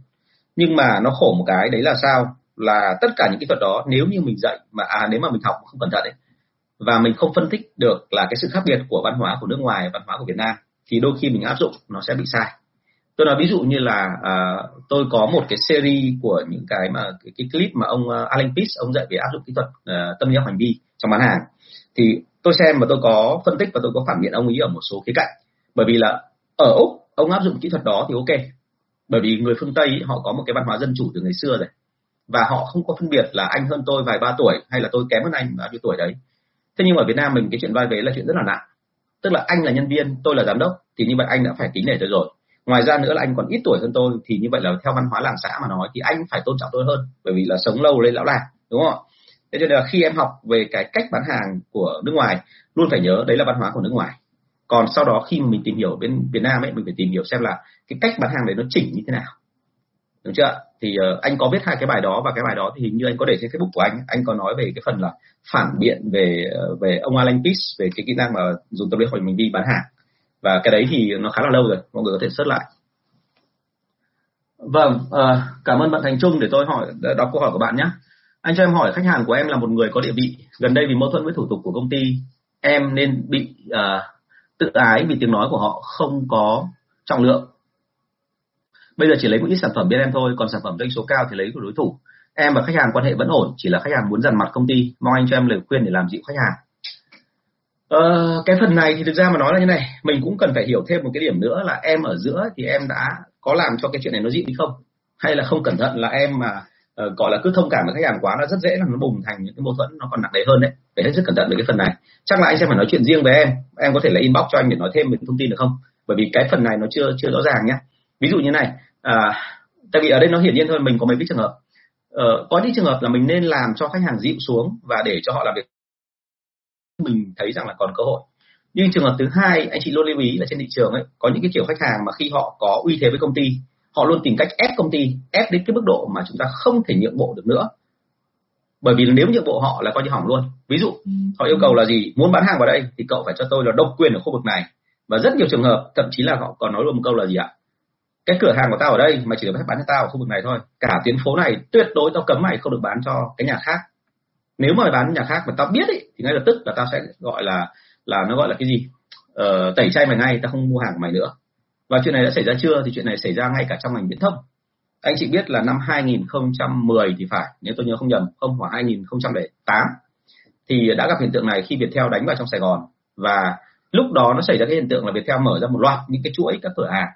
Nhưng mà nó khổ một cái đấy là sao? Là tất cả những kỹ thuật đó, nếu như mình dạy mà à nếu mà mình học không cẩn thận ấy, và mình không phân tích được là cái sự khác biệt của văn hóa của nước ngoài văn hóa của Việt Nam, thì đôi khi mình áp dụng nó sẽ bị sai tôi nói ví dụ như là à, tôi có một cái series của những cái mà cái, cái clip mà ông uh, Alan Pitts ông dạy về áp dụng kỹ thuật uh, tâm lý học hành vi trong bán hàng. Thì tôi xem và tôi có phân tích và tôi có phản biện ông ấy ở một số khía cạnh. Bởi vì là ở úc ông áp dụng kỹ thuật đó thì ok. Bởi vì người phương tây họ có một cái văn hóa dân chủ từ ngày xưa rồi. Và họ không có phân biệt là anh hơn tôi vài ba tuổi hay là tôi kém hơn anh bao nhiêu tuổi đấy. Thế nhưng mà ở việt nam mình cái chuyện vai vế là chuyện rất là nặng. Tức là anh là nhân viên tôi là giám đốc thì như vậy anh đã phải kính nể tôi rồi ngoài ra nữa là anh còn ít tuổi hơn tôi thì như vậy là theo văn hóa làng xã mà nói thì anh phải tôn trọng tôi hơn bởi vì là sống lâu lên lão làng đúng không thế cho nên là khi em học về cái cách bán hàng của nước ngoài luôn phải nhớ đấy là văn hóa của nước ngoài. Còn sau đó khi mình tìm hiểu bên Việt Nam ấy mình phải tìm hiểu xem là cái cách bán hàng đấy nó chỉnh như thế nào. Đúng chưa thì uh, anh có viết hai cái bài đó và cái bài đó thì hình như anh có để trên Facebook của anh. Anh có nói về cái phần là phản biện về ờ, về ông Alan Pitts về cái kỹ năng mà dùng tâm lý học mình đi bán hàng và cái đấy thì nó khá là lâu rồi mọi người có thể search lại. Vâng uh, cảm ơn bạn Thành Trung để tôi hỏi đọc câu hỏi của bạn nhé. Anh cho em hỏi khách hàng của em là một người có địa vị gần đây vì mâu thuẫn với thủ tục của công ty. Em nên bị uh, tự ái vì tiếng nói của họ không có trọng lượng. Bây giờ chỉ lấy một ít sản phẩm bên em thôi còn sản phẩm doanh số cao thì lấy của đối thủ. Em và khách hàng quan hệ vẫn ổn chỉ là khách hàng muốn dằn mặt công ty. Mong anh cho em lời khuyên để làm dịu khách hàng ờ, cái phần này thì thực ra mà nói là như này mình cũng cần phải hiểu thêm một cái điểm nữa là em ở giữa thì em đã có làm cho cái chuyện này nó dịu hay không? Hay là không cẩn thận là em mà uh, gọi là cứ thông cảm với khách hàng quá nó rất dễ là nó bùng thành những cái mâu thuẫn nó còn nặng nề hơn đấy. Phải hết sức cẩn thận về cái phần này. Chắc là anh sẽ phải nói chuyện riêng với em. Em có thể là inbox cho anh để nói thêm về thông tin được không? Bởi vì cái phần này nó chưa chưa rõ ràng nhé ví dụ như này à, tại vì ở đây nó hiển nhiên thôi mình có mấy cái trường hợp. Ờ, có những trường hợp là mình nên làm cho khách hàng dịu xuống và để cho họ làm việc mình thấy rằng là còn cơ hội. Nhưng trường hợp thứ hai anh chị luôn lưu ý là trên thị trường ấy có những cái kiểu khách hàng mà khi họ có uy thế với công ty họ luôn tìm cách ép công ty ép đến cái mức độ mà chúng ta không thể nhượng bộ được nữa. Bởi vì nếu nhượng bộ họ là coi như hỏng luôn. Ví dụ ừ. họ yêu cầu là gì? Muốn bán hàng vào đây thì cậu phải cho tôi là độc quyền ở khu vực này. Và rất nhiều trường hợp thậm chí là họ còn nói luôn một câu là gì ạ? Cái cửa hàng của tao ở đây mà chỉ được phép bán cho tao ở khu vực này thôi. Cả tuyến phố này tuyệt đối tao cấm mày không được bán cho cái nhà khác nếu mà mày bán nhà khác mà tao biết ý, thì ngay lập tức là tao sẽ gọi là là nó gọi là cái gì? Ờ, tẩy chay mày ngay tao không mua hàng của mày nữa. Và chuyện này đã xảy ra chưa? Thì chuyện này xảy ra ngay cả trong ngành viễn thông. Anh chị biết là năm 2010 thì phải nếu tôi nhớ không nhầm không khoảng 2008 thì đã gặp hiện tượng này khi Viettel đánh vào trong Sài Gòn. Và lúc đó nó xảy ra cái hiện tượng là Viettel mở ra một loạt những cái chuỗi các cửa hàng.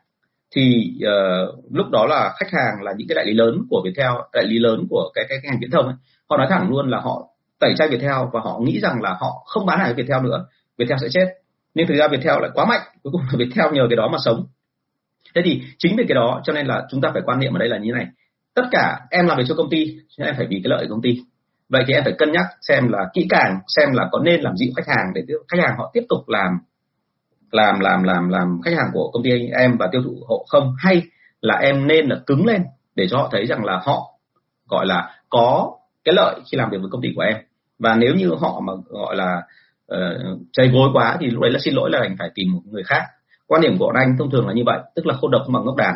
Thì uh, lúc đó là khách hàng là những cái đại lý lớn của Viettel, đại lý lớn của cái cái, cái ngành viễn thông ấy, họ nói thẳng luôn là họ tẩy chay Viettel và họ nghĩ rằng là họ không bán hàng với Viettel nữa, Viettel sẽ chết. Nhưng thực ra Viettel lại quá mạnh, cuối cùng là <laughs> Viettel nhờ cái đó mà sống. Thế thì chính vì cái đó cho nên là chúng ta phải quan niệm ở đây là như thế này. Tất cả em làm việc cho công ty, nên em phải vì cái lợi của công ty. Vậy thì em phải cân nhắc xem là kỹ càng xem là có nên làm dịu khách hàng để khách hàng họ tiếp tục làm làm làm làm làm khách hàng của công ty em và tiêu thụ hộ không hay là em nên là cứng lên để cho họ thấy rằng là họ gọi là có cái lợi khi làm việc với công ty của em. Và nếu như họ mà gọi là ờ, uh, chơi gối quá thì lúc đấy là xin lỗi là anh phải tìm một người khác. Quan điểm của bọn anh thông thường là như vậy tức là khô độc bằng ngốc đàn.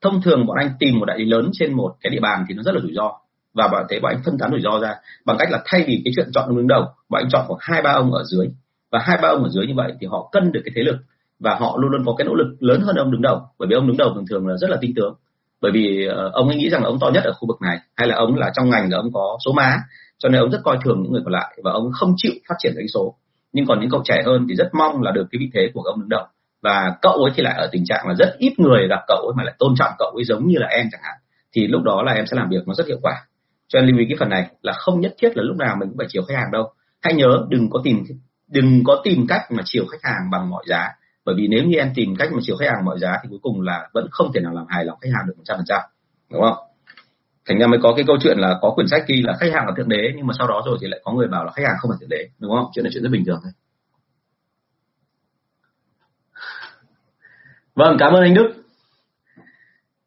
Thông thường bọn anh tìm một đại lý lớn trên một cái địa bàn thì nó rất là rủi ro. Và bọn thế bọn anh phân tán rủi ro ra bằng cách là thay vì cái chuyện chọn ông đứng đầu bọn anh chọn khoảng hai ba ông ở dưới. Và hai ba ông ở dưới như vậy thì họ cân được cái thế lực và họ luôn luôn có cái nỗ lực lớn hơn ông đứng đầu. Bởi vì ông đứng đầu thường thường là rất là tin tưởng bởi vì ờ, ông ấy nghĩ rằng là ông to nhất ở khu vực này, hay là ông là trong ngành là ông có số má, cho nên ông rất coi thường những người còn lại và ông không chịu phát triển doanh số. Nhưng còn những cậu trẻ hơn thì rất mong là được cái vị thế của ông đứng đầu. Và cậu ấy thì lại ở tình trạng là rất ít người gặp cậu ấy mà lại tôn trọng cậu ấy giống như là em chẳng hạn. Thì lúc đó là em sẽ làm việc nó rất hiệu quả. Cho nên lưu ý cái phần này là không nhất thiết là lúc nào mình cũng phải chiều khách hàng đâu. Hãy nhớ đừng có tìm, đừng có tìm cách mà chiều khách hàng bằng mọi giá bởi vì nếu như em tìm cách mà chiều khách hàng mọi giá thì cuối cùng là vẫn không thể nào làm hài lòng khách hàng được một trăm phần trăm, đúng không? Thành ra mới có cái câu chuyện là có quyển sách ghi là khách hàng là thượng đế, nhưng mà sau đó rồi thì lại có người bảo là khách hàng không phải thượng đế, đúng không? Chuyện này chuyện rất bình thường thôi. Vâng cảm ơn anh đức.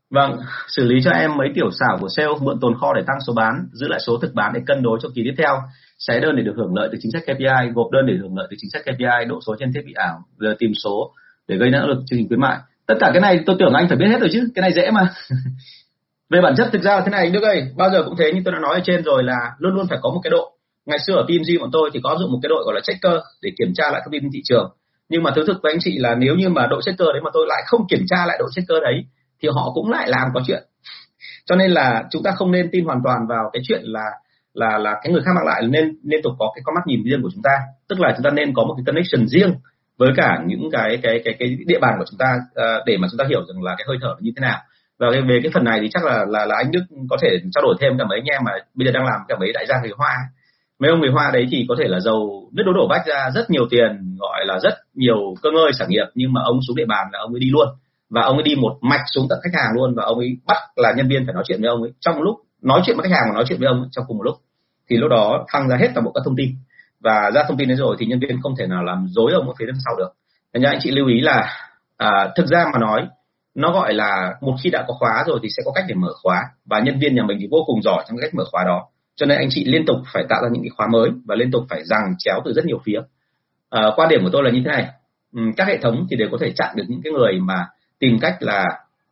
Vâng xử lý cho em mấy tiểu xảo của sale mượn tồn kho để tăng số bán, giữ lại số thực bán để cân đối cho kỳ tiếp theo xé đơn để được hưởng lợi từ chính sách KPI, gộp đơn để hưởng lợi từ chính sách KPI, độ số trên thiết bị ảo, giờ tìm số để gây năng lực chương trình khuyến mại. tất cả cái này tôi tưởng anh phải biết hết rồi chứ cái này dễ mà. <laughs> Về bản chất thực ra là thế này đức ơi bao giờ cũng thế như tôi đã nói ở trên rồi là luôn luôn phải có một cái độ ngày xưa ở PMG bọn tôi thì có áp dụng một cái đội gọi là checker để kiểm tra lại thông tin thị trường. Nhưng mà thứ thực với anh chị là nếu như mà đội checker đấy mà tôi lại không kiểm tra lại đội checker đấy thì họ cũng lại làm có chuyện. <laughs> Cho nên là chúng ta không nên tin hoàn toàn vào cái chuyện là là là cái người khác mang lại nên liên tục có cái con mắt nhìn riêng của chúng ta. Tức là chúng ta nên có một cái connection riêng với cả những cái cái cái cái địa bàn của chúng ta uh, để mà chúng ta hiểu rằng là cái hơi thở như thế nào. Và về cái phần này thì chắc là là là anh Đức có thể trao đổi thêm cả mấy anh em mà bây giờ đang làm cả mấy đại gia người Hoa. Mấy ông người Hoa đấy thì có thể là giàu biết đố đổ bách ra rất nhiều tiền gọi là rất nhiều cơ ngơi sản nghiệp nhưng mà ông xuống địa bàn là ông ấy đi luôn. Và ông ấy đi một mạch xuống tận khách hàng luôn và ông ấy bắt là nhân viên phải nói chuyện với ông ấy. Trong lúc nói chuyện với khách hàng và nói chuyện với ông trong cùng một lúc thì lúc đó thăng ra hết toàn bộ các thông tin. Và ra thông tin đấy rồi thì nhân viên không thể nào làm dối ông ở phía đằng sau được. Nên anh chị lưu ý là à, thực ra mà nói nó gọi là một khi đã có khóa rồi thì sẽ có cách để mở khóa. Và nhân viên nhà mình thì vô cùng giỏi trong cách mở khóa đó. Cho nên anh chị liên tục phải tạo ra những cái khóa mới và liên tục phải rằng chéo từ rất nhiều phía. À, quan điểm của tôi là như thế này. Ừ, các hệ thống thì đều có thể chặn được những cái người mà tìm cách là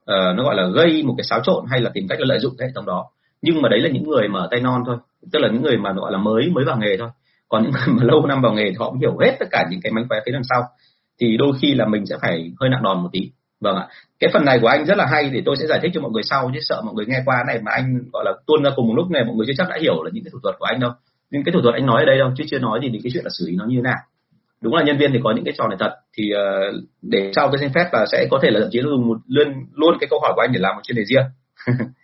uh, nó gọi là gây một cái xáo trộn hay là tìm cách là lợi dụng cái hệ thống đó nhưng mà đấy là những người mà ở tay non thôi. Tức là những người mà gọi là mới mới vào nghề thôi. Còn những người mà <laughs> lâu năm vào nghề thì họ cũng hiểu hết tất cả những cái mánh khóe phía đằng sau. Thì đôi khi là mình sẽ phải hơi nặng đòn một tí. Vâng ạ. Cái phần này của anh rất là hay để tôi sẽ giải thích cho mọi người sau chứ sợ mọi người nghe qua này mà anh gọi là tuôn ra cùng một lúc này mọi người chưa chắc đã hiểu là những cái thủ thuật của anh đâu. Nhưng cái thủ thuật anh nói ở đây đâu chứ chưa nói gì đến cái chuyện là xử lý nó như thế nào. Đúng là nhân viên thì có những cái trò này thật. Thì uh, để sau tôi xin phép là sẽ có thể là thậm chí dùng một luôn luôn cái câu hỏi của anh để làm một chuyên đề riêng. <laughs>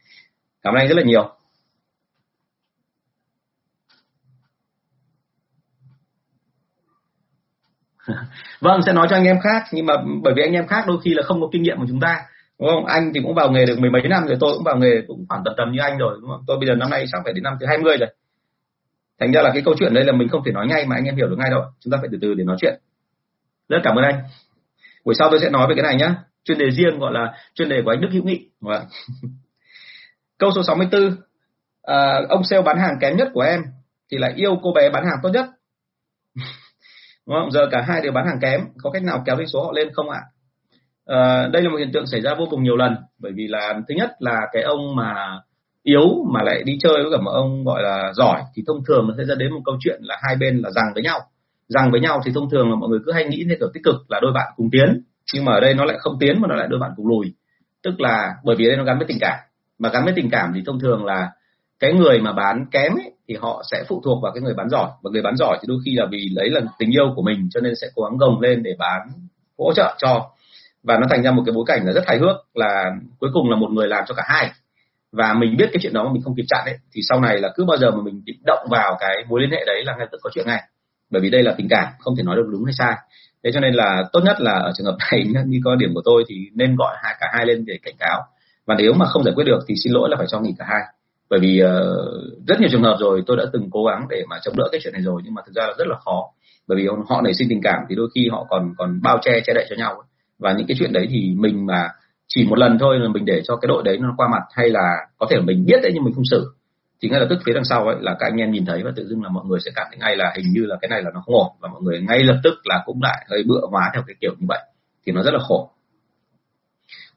cảm ơn anh rất là nhiều. <laughs> Vâng sẽ nói cho anh em khác, nhưng mà bởi vì anh em khác đôi khi là không có kinh nghiệm của chúng ta, đúng không? Anh thì cũng vào nghề được mười mấy năm rồi, tôi cũng vào nghề cũng khoảng tầm tầm như anh rồi, đúng không? Tôi bây giờ năm nay sắp phải đến năm thứ 20 rồi. Thành ra là cái câu chuyện đây là mình không thể nói ngay mà anh em hiểu được ngay đâu chúng ta phải từ từ để nói chuyện. Rất cảm ơn anh. Buổi sau tôi sẽ nói về cái này nhá. Chuyên đề riêng gọi là chuyên đề của anh Đức Hữu Nghị vâng. <laughs> câu số 64 à, ông sale bán hàng kém nhất của em thì lại yêu cô bé bán hàng tốt nhất. <laughs> Đúng không? Giờ cả hai đều bán hàng kém có cách nào kéo doanh số họ lên không ạ? À, đây là một hiện tượng xảy ra vô cùng nhiều lần bởi vì là thứ nhất là cái ông mà yếu mà lại đi chơi với cả một ông gọi là giỏi thì thông thường nó sẽ dẫn đến một câu chuyện là hai bên là rằng với nhau. Rằng với nhau thì thông thường là mọi người cứ hay nghĩ theo kiểu tích cực là đôi bạn cùng tiến nhưng mà ở đây nó lại không tiến mà nó lại đôi bạn cùng lùi. Tức là bởi vì đây nó gắn với tình cảm mà gắn với tình cảm thì thông thường là cái người mà bán kém ấy, thì họ sẽ phụ thuộc vào cái người bán giỏi. Và người bán giỏi thì đôi khi là vì lấy là tình yêu của mình cho nên sẽ cố gắng gồng lên để bán hỗ trợ cho. Và nó thành ra một cái bối cảnh là rất hài hước là cuối cùng là một người làm cho cả hai. Và mình biết cái chuyện đó mà mình không kịp chặn ấy thì sau này là cứ bao giờ mà mình động vào cái mối liên hệ đấy là ngay tự có chuyện ngay. Bởi vì đây là tình cảm không thể nói được đúng hay sai. Thế cho nên là tốt nhất là ở trường hợp này <laughs> như có điểm của tôi thì nên gọi hai cả hai lên để cảnh cáo và nếu mà không giải quyết được thì xin lỗi là phải cho nghỉ cả hai. Bởi vì uh, rất nhiều trường hợp rồi tôi đã từng cố gắng để mà chống đỡ cái chuyện này rồi nhưng mà thực ra là rất là khó. Bởi vì họ nảy sinh tình cảm thì đôi khi họ còn còn bao che che đậy cho nhau và những cái chuyện đấy thì mình mà chỉ một lần thôi là mình để cho cái đội đấy nó qua mặt hay là có thể mình biết đấy nhưng mình không xử thì ngay lập tức phía đằng sau ấy là các anh em nhìn thấy và tự dưng là mọi người sẽ cảm thấy ngay là hình như là cái này là nó không ổn. Và mọi người ngay lập tức là cũng lại hơi bựa hóa theo cái kiểu như vậy thì nó rất là khổ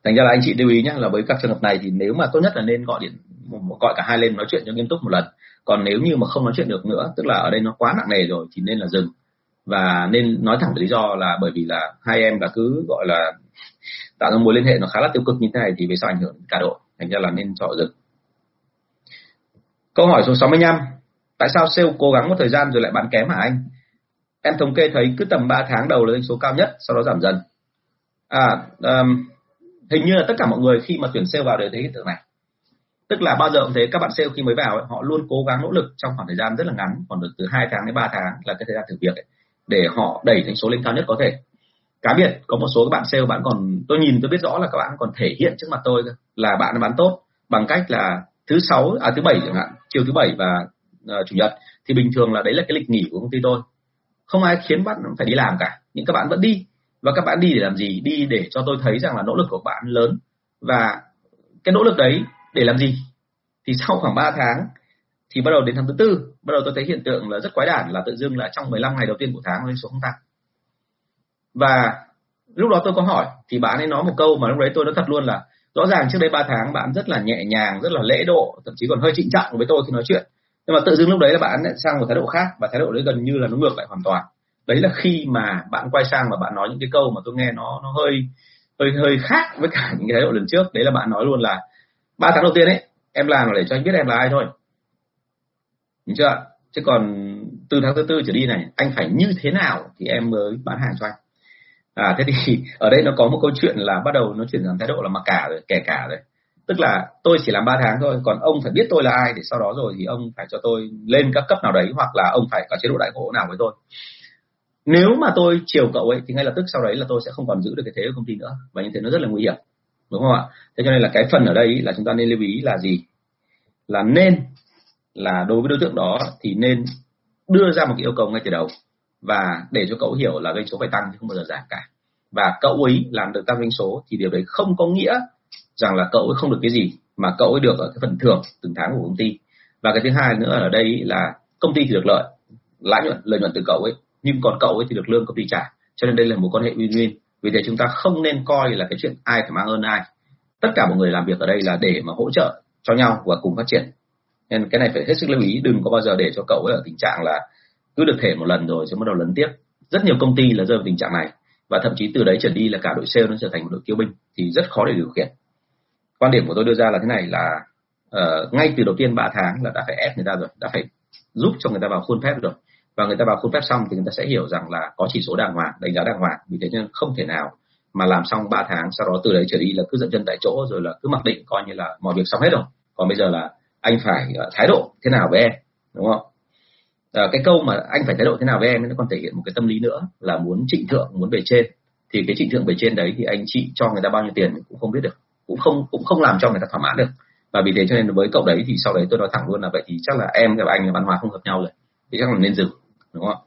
thành ra là anh chị lưu ý nhé là với các trường hợp này thì nếu mà tốt nhất là nên gọi điện gọi cả hai lên nói chuyện cho nghiêm túc một lần. Còn nếu như mà không nói chuyện được nữa tức là ở đây nó quá nặng nề rồi thì nên là dừng. Và nên nói thẳng lý do là bởi vì là hai em đã cứ gọi là <laughs> tạo ra mối liên hệ nó khá là tiêu cực như thế này thì về sau ảnh hưởng cả đội. Thành ra là nên chọn dừng. Câu hỏi số 65 tại sao sale cố gắng một thời gian rồi lại bán kém hả anh? Em thống kê thấy cứ tầm 3 tháng đầu là doanh số cao nhất sau đó giảm dần. À um, hình như là tất cả mọi người khi mà tuyển sale vào đều thấy hiện tượng này. Tức là bao giờ cũng thế các bạn sale khi mới vào ấy, họ luôn cố gắng nỗ lực trong khoảng thời gian rất là ngắn khoảng được từ 2 tháng đến 3 tháng là cái thời gian thử việc ấy, để họ đẩy thành số lên cao nhất có thể. Cá biệt có một số các bạn sale bạn còn tôi nhìn tôi biết rõ là các bạn còn thể hiện trước mặt tôi là bạn bán tốt bằng cách là thứ sáu à thứ bảy chẳng hạn chiều thứ bảy và uh, chủ nhật. Thì bình thường là đấy là cái lịch nghỉ của công ty tôi. Không ai khiến bạn phải đi làm cả nhưng các bạn vẫn đi và các bạn đi để làm gì? Đi để cho tôi thấy rằng là nỗ lực của bạn lớn. Và cái nỗ lực đấy để làm gì? Thì sau khoảng 3 tháng thì bắt đầu đến tháng thứ tư, bắt đầu tôi thấy hiện tượng là rất quái đản, là tự dưng là trong 15 ngày đầu tiên của tháng lên số không tăng. Và lúc đó tôi có hỏi, thì bạn ấy nói một câu mà lúc đấy tôi nói thật luôn là, rõ ràng trước đây 3 tháng bạn rất là nhẹ nhàng, rất là lễ độ, thậm chí còn hơi trịnh trọng với tôi khi nói chuyện. Nhưng mà tự dưng lúc đấy là bạn sang một thái độ khác, và thái độ đấy gần như là nó ngược lại hoàn toàn đấy là khi mà bạn quay sang và bạn nói những cái câu mà tôi nghe nó nó hơi hơi hơi khác với cả những cái thái độ lần trước. Đấy là bạn nói luôn là, ba tháng đầu tiên ấy, em làm là để cho anh biết em là ai thôi. Đúng chưa chứ còn từ tháng thứ tư trở đi này, anh phải như thế nào thì em mới bán hàng cho anh? À thế thì ở đây nó có một câu chuyện là bắt đầu nó chuyển sang thái độ là mặc cả rồi kể cả rồi. Tức là tôi chỉ làm 3 tháng thôi, còn ông phải biết tôi là ai để sau đó rồi thì ông phải cho tôi lên các cấp nào đấy hoặc là ông phải có chế độ đại ngộ nào với tôi nếu mà tôi chiều cậu ấy, thì ngay lập tức sau đấy là tôi sẽ không còn giữ được cái thế của công ty nữa, và như thế nó rất là nguy hiểm, đúng không ạ? Thế cho nên là cái phần ở đây là chúng ta nên lưu ý là gì? Là nên là đối với đối tượng đó thì nên đưa ra một cái yêu cầu ngay từ đầu, và để cho cậu hiểu là doanh số phải tăng chứ không bao giờ giảm cả. Và cậu ấy làm được tăng doanh số thì điều đấy không có nghĩa rằng là cậu ấy không được cái gì mà cậu ấy được ở cái phần thưởng từng tháng của công ty. Và cái thứ hai nữa ở đây là công ty thì được lợi, lãi nhuận, lợi nhuận từ cậu ấy nhưng còn cậu ấy thì được lương công ty trả. Cho nên đây là một quan hệ win-win. Vì thế chúng ta không nên coi là cái chuyện ai phải mang ơn ai. Tất cả mọi người làm việc ở đây là để mà hỗ trợ cho nhau và cùng phát triển. Nên cái này phải hết sức lưu ý. Đừng có bao giờ để cho cậu ấy ở tình trạng là cứ được thể một lần rồi sẽ bắt đầu lấn tiếp. Rất nhiều công ty là rơi vào tình trạng này. Và thậm chí từ đấy trở đi là cả đội sale nó trở thành một đội kiêu binh. Thì rất khó để điều khiển. Quan điểm của tôi đưa ra là thế này là uh, ngay từ đầu tiên 3 tháng là đã phải ép người ta rồi. Đã phải giúp cho người ta vào khuôn phép rồi và người ta vào khuôn phép xong thì người ta sẽ hiểu rằng là có chỉ số đàng hoàng đánh giá đàng hoàng. Vì thế nên không thể nào mà làm xong 3 tháng sau đó từ đấy trở đi là cứ dậm chân tại chỗ rồi là cứ mặc định coi như là mọi việc xong hết rồi. Còn bây giờ là anh phải ờ, thái độ thế nào với em đúng không? À, cái câu mà anh phải thái độ thế nào với em nó còn thể hiện một cái tâm lý nữa là muốn trịnh thượng muốn về trên. Thì cái trịnh thượng về trên đấy thì anh chị cho người ta bao nhiêu tiền cũng không biết được. Cũng không cũng không làm cho người ta thỏa mãn được. Và vì thế cho nên với cậu đấy thì sau đấy tôi nói thẳng luôn là vậy thì chắc là em và anh là văn hóa không hợp nhau rồi. Thì chắc là nên dừng đúng không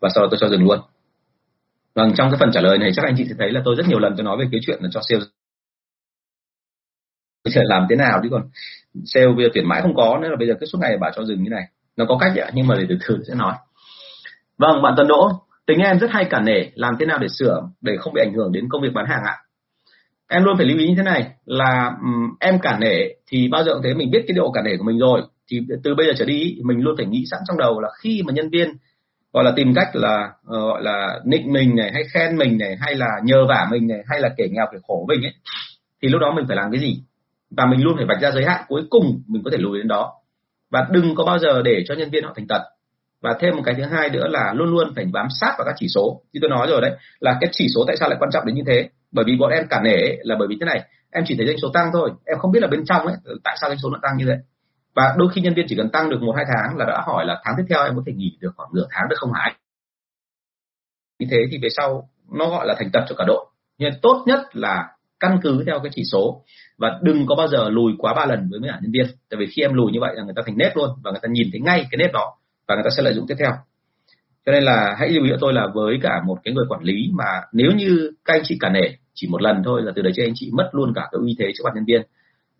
và sau đó tôi cho dừng luôn. Vâng trong cái phần trả lời này chắc anh chị sẽ thấy là tôi rất nhiều lần tôi nói về cái chuyện là cho sale sẽ làm thế nào chứ còn sale bây giờ tuyển mãi không có nữa là bây giờ cái suốt ngày bảo cho dừng như này. Nó có cách ạ nhưng mà để từ từ sẽ nói. Vâng bạn Tuấn Đỗ tính em rất hay cả nể làm thế nào để sửa để không bị ảnh hưởng đến công việc bán hàng ạ? Em luôn phải lưu ý như thế này là um, em cả nể thì bao giờ cũng thế mình biết cái độ cả nể của mình rồi. Thì từ bây giờ trở đi mình luôn phải nghĩ sẵn trong đầu là khi mà nhân viên gọi là tìm cách là uh, gọi là nịnh mình này hay khen mình này hay là nhờ vả mình này hay là kể nghèo kể khổ mình ấy thì lúc đó mình phải làm cái gì? Và mình luôn phải vạch ra giới hạn cuối cùng mình có thể lùi đến đó. Và đừng có bao giờ để cho nhân viên họ thành tật. Và thêm một cái thứ hai nữa là luôn luôn phải bám sát vào các chỉ số. Như tôi nói rồi đấy là cái chỉ số tại sao lại quan trọng đến như thế? Bởi vì bọn em cả nể là bởi vì thế này em chỉ thấy doanh số tăng thôi. Em không biết là bên trong ấy tại sao doanh số nó tăng như thế và đôi khi nhân viên chỉ cần tăng được một, hai tháng là đã hỏi là tháng tiếp theo em có thể nghỉ được khoảng nửa tháng được không hả như thế thì về sau nó gọi là thành tật cho cả đội. Nhưng tốt nhất là căn cứ theo cái chỉ số và đừng có bao giờ lùi quá ba lần với mấy nhân viên. Tại vì khi em lùi như vậy là người ta thành nếp luôn và người ta nhìn thấy ngay cái nếp đó và người ta sẽ lợi dụng tiếp theo. Cho nên là hãy lưu ý cho tôi là với cả một cái người quản lý mà nếu như các anh chị cả nể chỉ một lần thôi là từ đấy cho anh chị mất luôn cả cái uy thế trước mặt nhân viên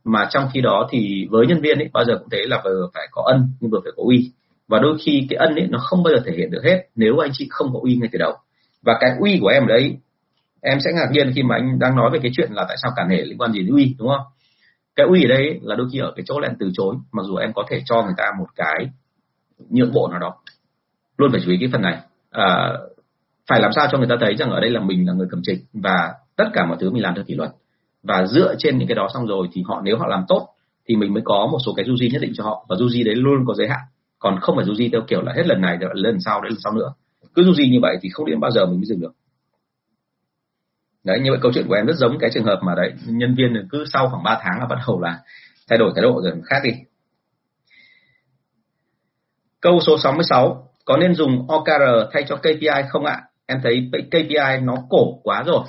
mà trong khi đó thì với nhân viên ấy bao giờ cũng thế là vừa phải có ân nhưng vừa phải có uy. Và đôi khi cái ân ấy nó không bao giờ thể hiện được hết nếu anh chị không có uy ngay từ đầu. Và cái uy của em ở đấy em sẽ ngạc nhiên khi mà anh đang nói về cái chuyện là tại sao cả nể liên quan gì đến uy đúng không? Cái uy ở đây là đôi khi ở cái chỗ là em từ chối mặc dù em có thể cho người ta một cái nhượng bộ nào đó. Luôn phải chú ý cái phần này. À, phải làm sao cho người ta thấy rằng ở đây là mình là người cầm trịch và tất cả mọi thứ mình làm theo kỷ luật và dựa trên những cái đó xong rồi thì họ, nếu họ làm tốt thì mình mới có một số cái du di nhất định cho họ. Và du di đấy luôn có giới hạn. Còn không phải du di theo kiểu là hết lần này, rồi lần sau, đến lần sau nữa. Cứ du di như vậy thì không đến bao giờ mình mới dừng được. Đấy, như vậy câu chuyện của em rất giống cái trường hợp mà đấy, nhân viên cứ sau khoảng 3 tháng là bắt đầu là thay đổi thái độ rồi khác đi. Câu số 66 có nên dùng OKR thay cho KPI không ạ? Em thấy KPI nó cổ quá rồi.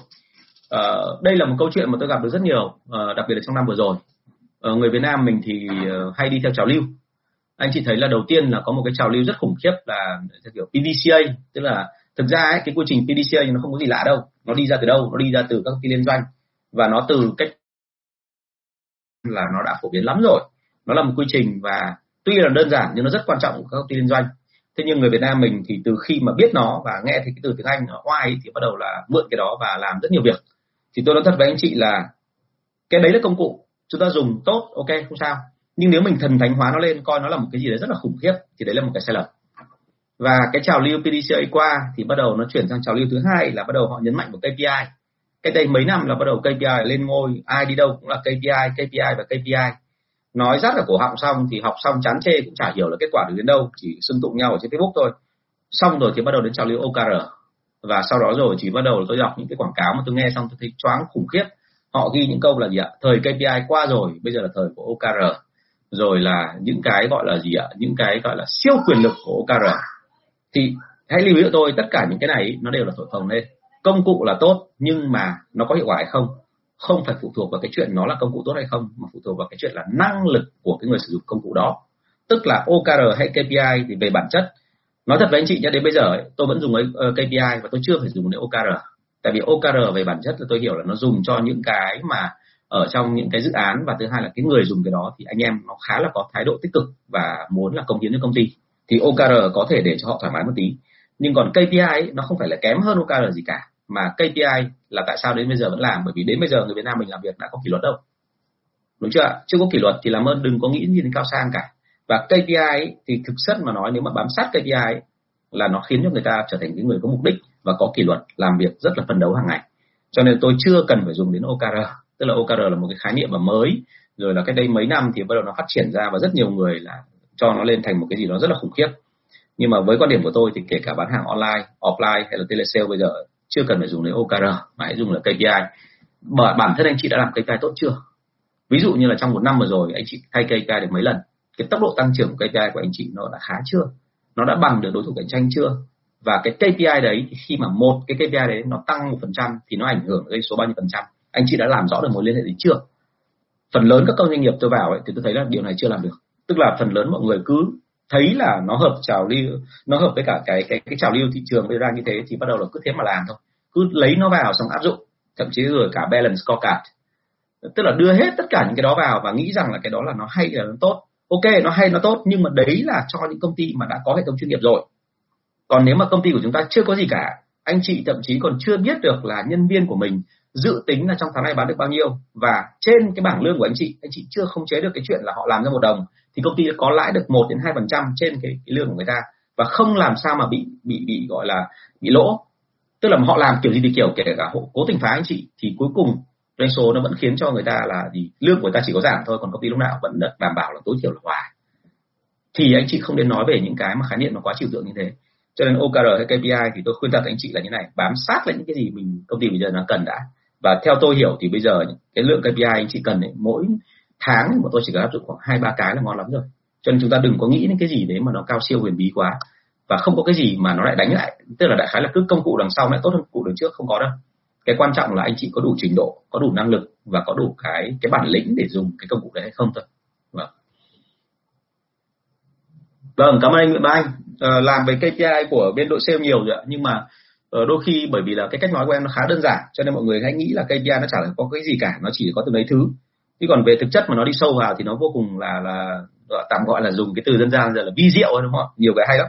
Ờ, đây là một câu chuyện mà tôi gặp được rất nhiều uh, đặc biệt là trong năm vừa rồi. Uh, người Việt Nam mình thì uh, hay đi theo trào lưu. Anh chị thấy là đầu tiên là có một cái trào lưu rất khủng khiếp là theo kiểu PDCA tức là thực ra ấy, cái quy trình PDCA nó không có gì lạ đâu. Nó đi ra từ đâu? Nó đi ra từ các công ty liên doanh. Và nó từ cách là nó đã phổ biến lắm rồi. Nó là một quy trình và tuy là đơn giản nhưng nó rất quan trọng của các công ty liên doanh. Thế nhưng người Việt Nam mình thì từ khi mà biết nó và nghe thấy cái từ tiếng Anh oai thì bắt đầu là mượn cái đó và làm rất nhiều việc thì tôi nói thật với anh chị là cái đấy là công cụ. Chúng ta dùng tốt, ok, không sao. Nhưng nếu mình thần thánh hóa nó lên, coi nó là một cái gì đấy rất là khủng khiếp, thì đấy là một cái sai lầm. Và cái trào lưu PDCA qua thì bắt đầu nó chuyển sang trào lưu thứ hai là bắt đầu họ nhấn mạnh vào KPI cách đây mấy năm là bắt đầu KPI lên ngôi, ai đi đâu cũng là KPI KPI và KPI nói rất là cổ họng xong thì học xong chán chê cũng chả hiểu là kết quả được đến đâu, chỉ xưng tụng nhau ở trên Facebook thôi. Xong rồi thì bắt đầu đến trào lưu OKR và sau đó rồi chỉ bắt đầu tôi đọc những cái quảng cáo mà tôi nghe xong, tôi thấy choáng khủng khiếp. Họ ghi những câu là gì ạ? Thời KPI qua rồi, bây giờ là thời của OKR rồi là những cái gọi là gì ạ? Những cái gọi là siêu quyền lực của OKR thì hãy lưu ý cho tôi, tất cả những cái này nó đều là thổi phồng lên. Công cụ là tốt, nhưng mà nó có hiệu quả hay không? Không phải phụ thuộc vào cái chuyện nó là công cụ tốt hay không, mà phụ thuộc vào cái chuyện là năng lực của cái người sử dụng công cụ đó. Tức là OKR hay KPI thì về bản chất nói thật với anh chị nhé đến bây giờ ấy, tôi vẫn dùng ấy, uh, ờ, KPI và tôi chưa phải dùng đến OKR tại vì OKR về bản chất là tôi hiểu là nó dùng cho những cái mà ở trong những cái dự án và thứ hai là cái người dùng cái đó thì anh em nó khá là có thái độ tích cực và muốn là công hiến cho công ty. Thì OKR có thể để cho họ thoải mái một tí. Nhưng còn KPI ấy, nó không phải là kém hơn OKR gì cả mà KPI là tại sao đến bây giờ vẫn làm? Bởi vì đến bây giờ người Việt Nam mình làm việc đã có kỷ luật đâu. Đúng chưa chưa có kỷ luật thì làm ơn đừng có nghĩ gì đến cao sang cả và KPI ấy, thì thực chất mà nói nếu mà bám sát KPI ấy, là nó khiến cho người ta trở thành những người có mục đích và có kỷ luật làm việc rất là phấn đấu hàng ngày. Cho nên tôi chưa cần phải dùng đến OKR tức là OKR là một cái khái niệm mà mới. Rồi là cách đây mấy năm thì bắt đầu nó phát triển ra và rất nhiều người là cho nó lên thành một cái gì đó rất là khủng khiếp. Nhưng mà với quan điểm của tôi thì kể cả bán hàng online offline hay là telesale bây giờ chưa cần phải dùng đến OKR mà hãy dùng là KPI bởi bản thân anh chị đã làm KPI tốt chưa? Ví dụ như là trong một năm vừa rồi anh chị thay KPI được mấy lần? Cái tốc độ tăng trưởng của KPI của anh chị nó đã khá chưa? Nó đã bằng được đối thủ cạnh tranh chưa? Và cái KPI đấy khi mà một cái KPI đấy nó tăng một phần trăm thì nó ảnh hưởng đến số bao nhiêu phần trăm? Anh chị đã làm rõ được mối liên hệ đấy chưa? Phần lớn các công doanh nghiệp tôi vào ấy, thì tôi thấy là điều này chưa làm được. Tức là phần lớn mọi người cứ thấy là nó hợp trào lưu nó hợp với cả cái cái cái trào lưu thị trường bây giờ như thế thì bắt đầu là cứ thế mà làm thôi. Cứ lấy nó vào xong áp dụng thậm chí rồi cả balance scorecard. Tức là đưa hết tất cả những cái đó vào và nghĩ rằng là cái đó là nó hay là nó tốt ok nó hay nó tốt nhưng mà đấy là cho những công ty mà đã có hệ thống chuyên nghiệp rồi. Còn nếu mà công ty của chúng ta chưa có gì cả anh chị thậm chí còn chưa biết được là nhân viên của mình dự tính là trong tháng này bán được bao nhiêu và trên cái bảng lương của anh chị anh chị chưa không chế được cái chuyện là họ làm ra một đồng thì công ty có lãi được 1 đến hai phần trăm trên cái, cái lương của người ta và không làm sao mà bị bị bị gọi là bị lỗ. Tức là họ làm kiểu gì thì kiểu kể cả hộ cố tình phá anh chị thì cuối cùng doanh số nó vẫn khiến cho người ta là gì lương của người ta chỉ có giảm thôi còn công ty lúc nào vẫn được đảm bảo là tối thiểu là hòa thì anh chị không nên nói về những cái mà khái niệm nó quá trừu tượng như thế. Cho nên OKR hay KPI thì tôi khuyên thật anh chị là như này bám sát lại những cái gì mình công ty bây giờ nó cần đã. Và theo tôi hiểu thì bây giờ cái lượng KPI anh chị cần ấy, mỗi tháng mà tôi chỉ cần áp dụng khoảng hai ba cái là ngon lắm rồi. Cho nên chúng ta đừng có nghĩ đến cái gì đấy mà nó cao siêu huyền bí quá. Và không có cái gì mà nó lại đánh lại tức là đại khái là cứ công cụ đằng sau lại tốt hơn công cụ đằng trước không có đâu cái quan trọng là anh chị có đủ trình độ có đủ năng lực và có đủ cái cái bản lĩnh để dùng cái công cụ đấy hay không thôi. Vâng. Vâng cảm ơn anh Nguyễn Ba Anh. À, làm về KPI của bên đội sale nhiều rồi ạ. Nhưng mà ờ, đôi khi bởi vì là cái cách nói của em nó khá đơn giản cho nên mọi người hãy nghĩ là KPI nó chả có cái gì cả nó chỉ có từ mấy thứ. Chứ còn về thực chất mà nó đi sâu vào thì nó vô cùng là là tạm gọi là dùng cái từ dân gian giờ là vi diệu đúng không ạ? Nhiều cái hay lắm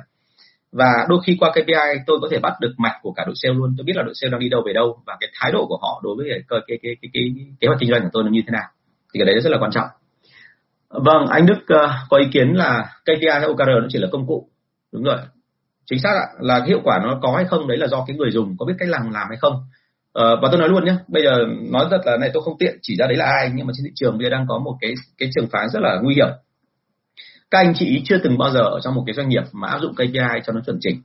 và đôi khi qua KPI tôi có thể bắt được mạch của cả đội sale luôn. Tôi biết là đội sale đang đi đâu về đâu và cái thái độ của họ đối với cái cái cái cái, cái, cái kế hoạch kinh doanh của tôi nó như thế nào. Thì cái đấy rất là quan trọng. Vâng anh Đức uh, có ý kiến là KPI hay OKR nó chỉ là công cụ. Đúng rồi. Chính xác ạ. Là cái hiệu quả nó có hay không đấy là do cái người dùng có biết cách làm làm hay không. Uh, và tôi nói luôn nhé bây giờ nói thật là này tôi không tiện chỉ ra đấy là ai nhưng mà trên thị trường bây giờ đang có một cái cái trường phái rất là nguy hiểm các anh chị chưa từng bao giờ ở trong một cái doanh nghiệp mà áp dụng KPI cho nó chuẩn chỉnh.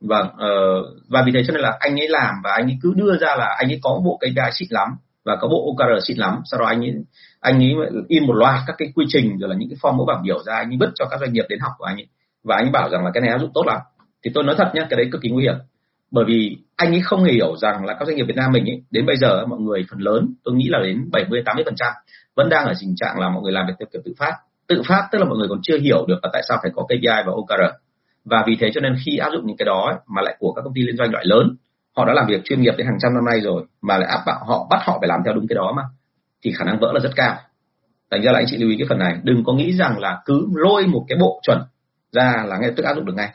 Vâng uh, và vì thế cho nên là anh ấy làm và anh ấy cứ đưa ra là anh ấy có bộ KPI xịn lắm và có bộ OKR xịn lắm. Sau đó anh ấy anh ấy in một loạt các cái quy trình rồi là những cái form mẫu bảng biểu ra anh ấy vứt cho các doanh nghiệp đến học của anh ấy. Và anh ấy bảo rằng là cái này áp dụng tốt lắm. Thì tôi nói thật nhé cái đấy cực kỳ nguy hiểm. Bởi vì anh ấy không hề hiểu rằng là các doanh nghiệp Việt Nam mình ấy, đến bây giờ mọi người phần lớn tôi nghĩ là đến 70 80 phần trăm vẫn đang ở tình trạng là mọi người làm việc theo kiểu tự phát tự phát tức là mọi người còn chưa hiểu được là tại sao phải có KPI và OKR và vì thế cho nên khi áp dụng những cái đó ấy, mà lại của các công ty liên doanh loại lớn họ đã làm việc chuyên nghiệp đến hàng trăm năm nay rồi mà lại áp bảo họ bắt họ phải làm theo đúng cái đó mà thì khả năng vỡ là rất cao. Thành ra là anh chị lưu ý cái phần này. Đừng có nghĩ rằng là cứ lôi một cái bộ chuẩn ra là ngay tức áp dụng được ngay.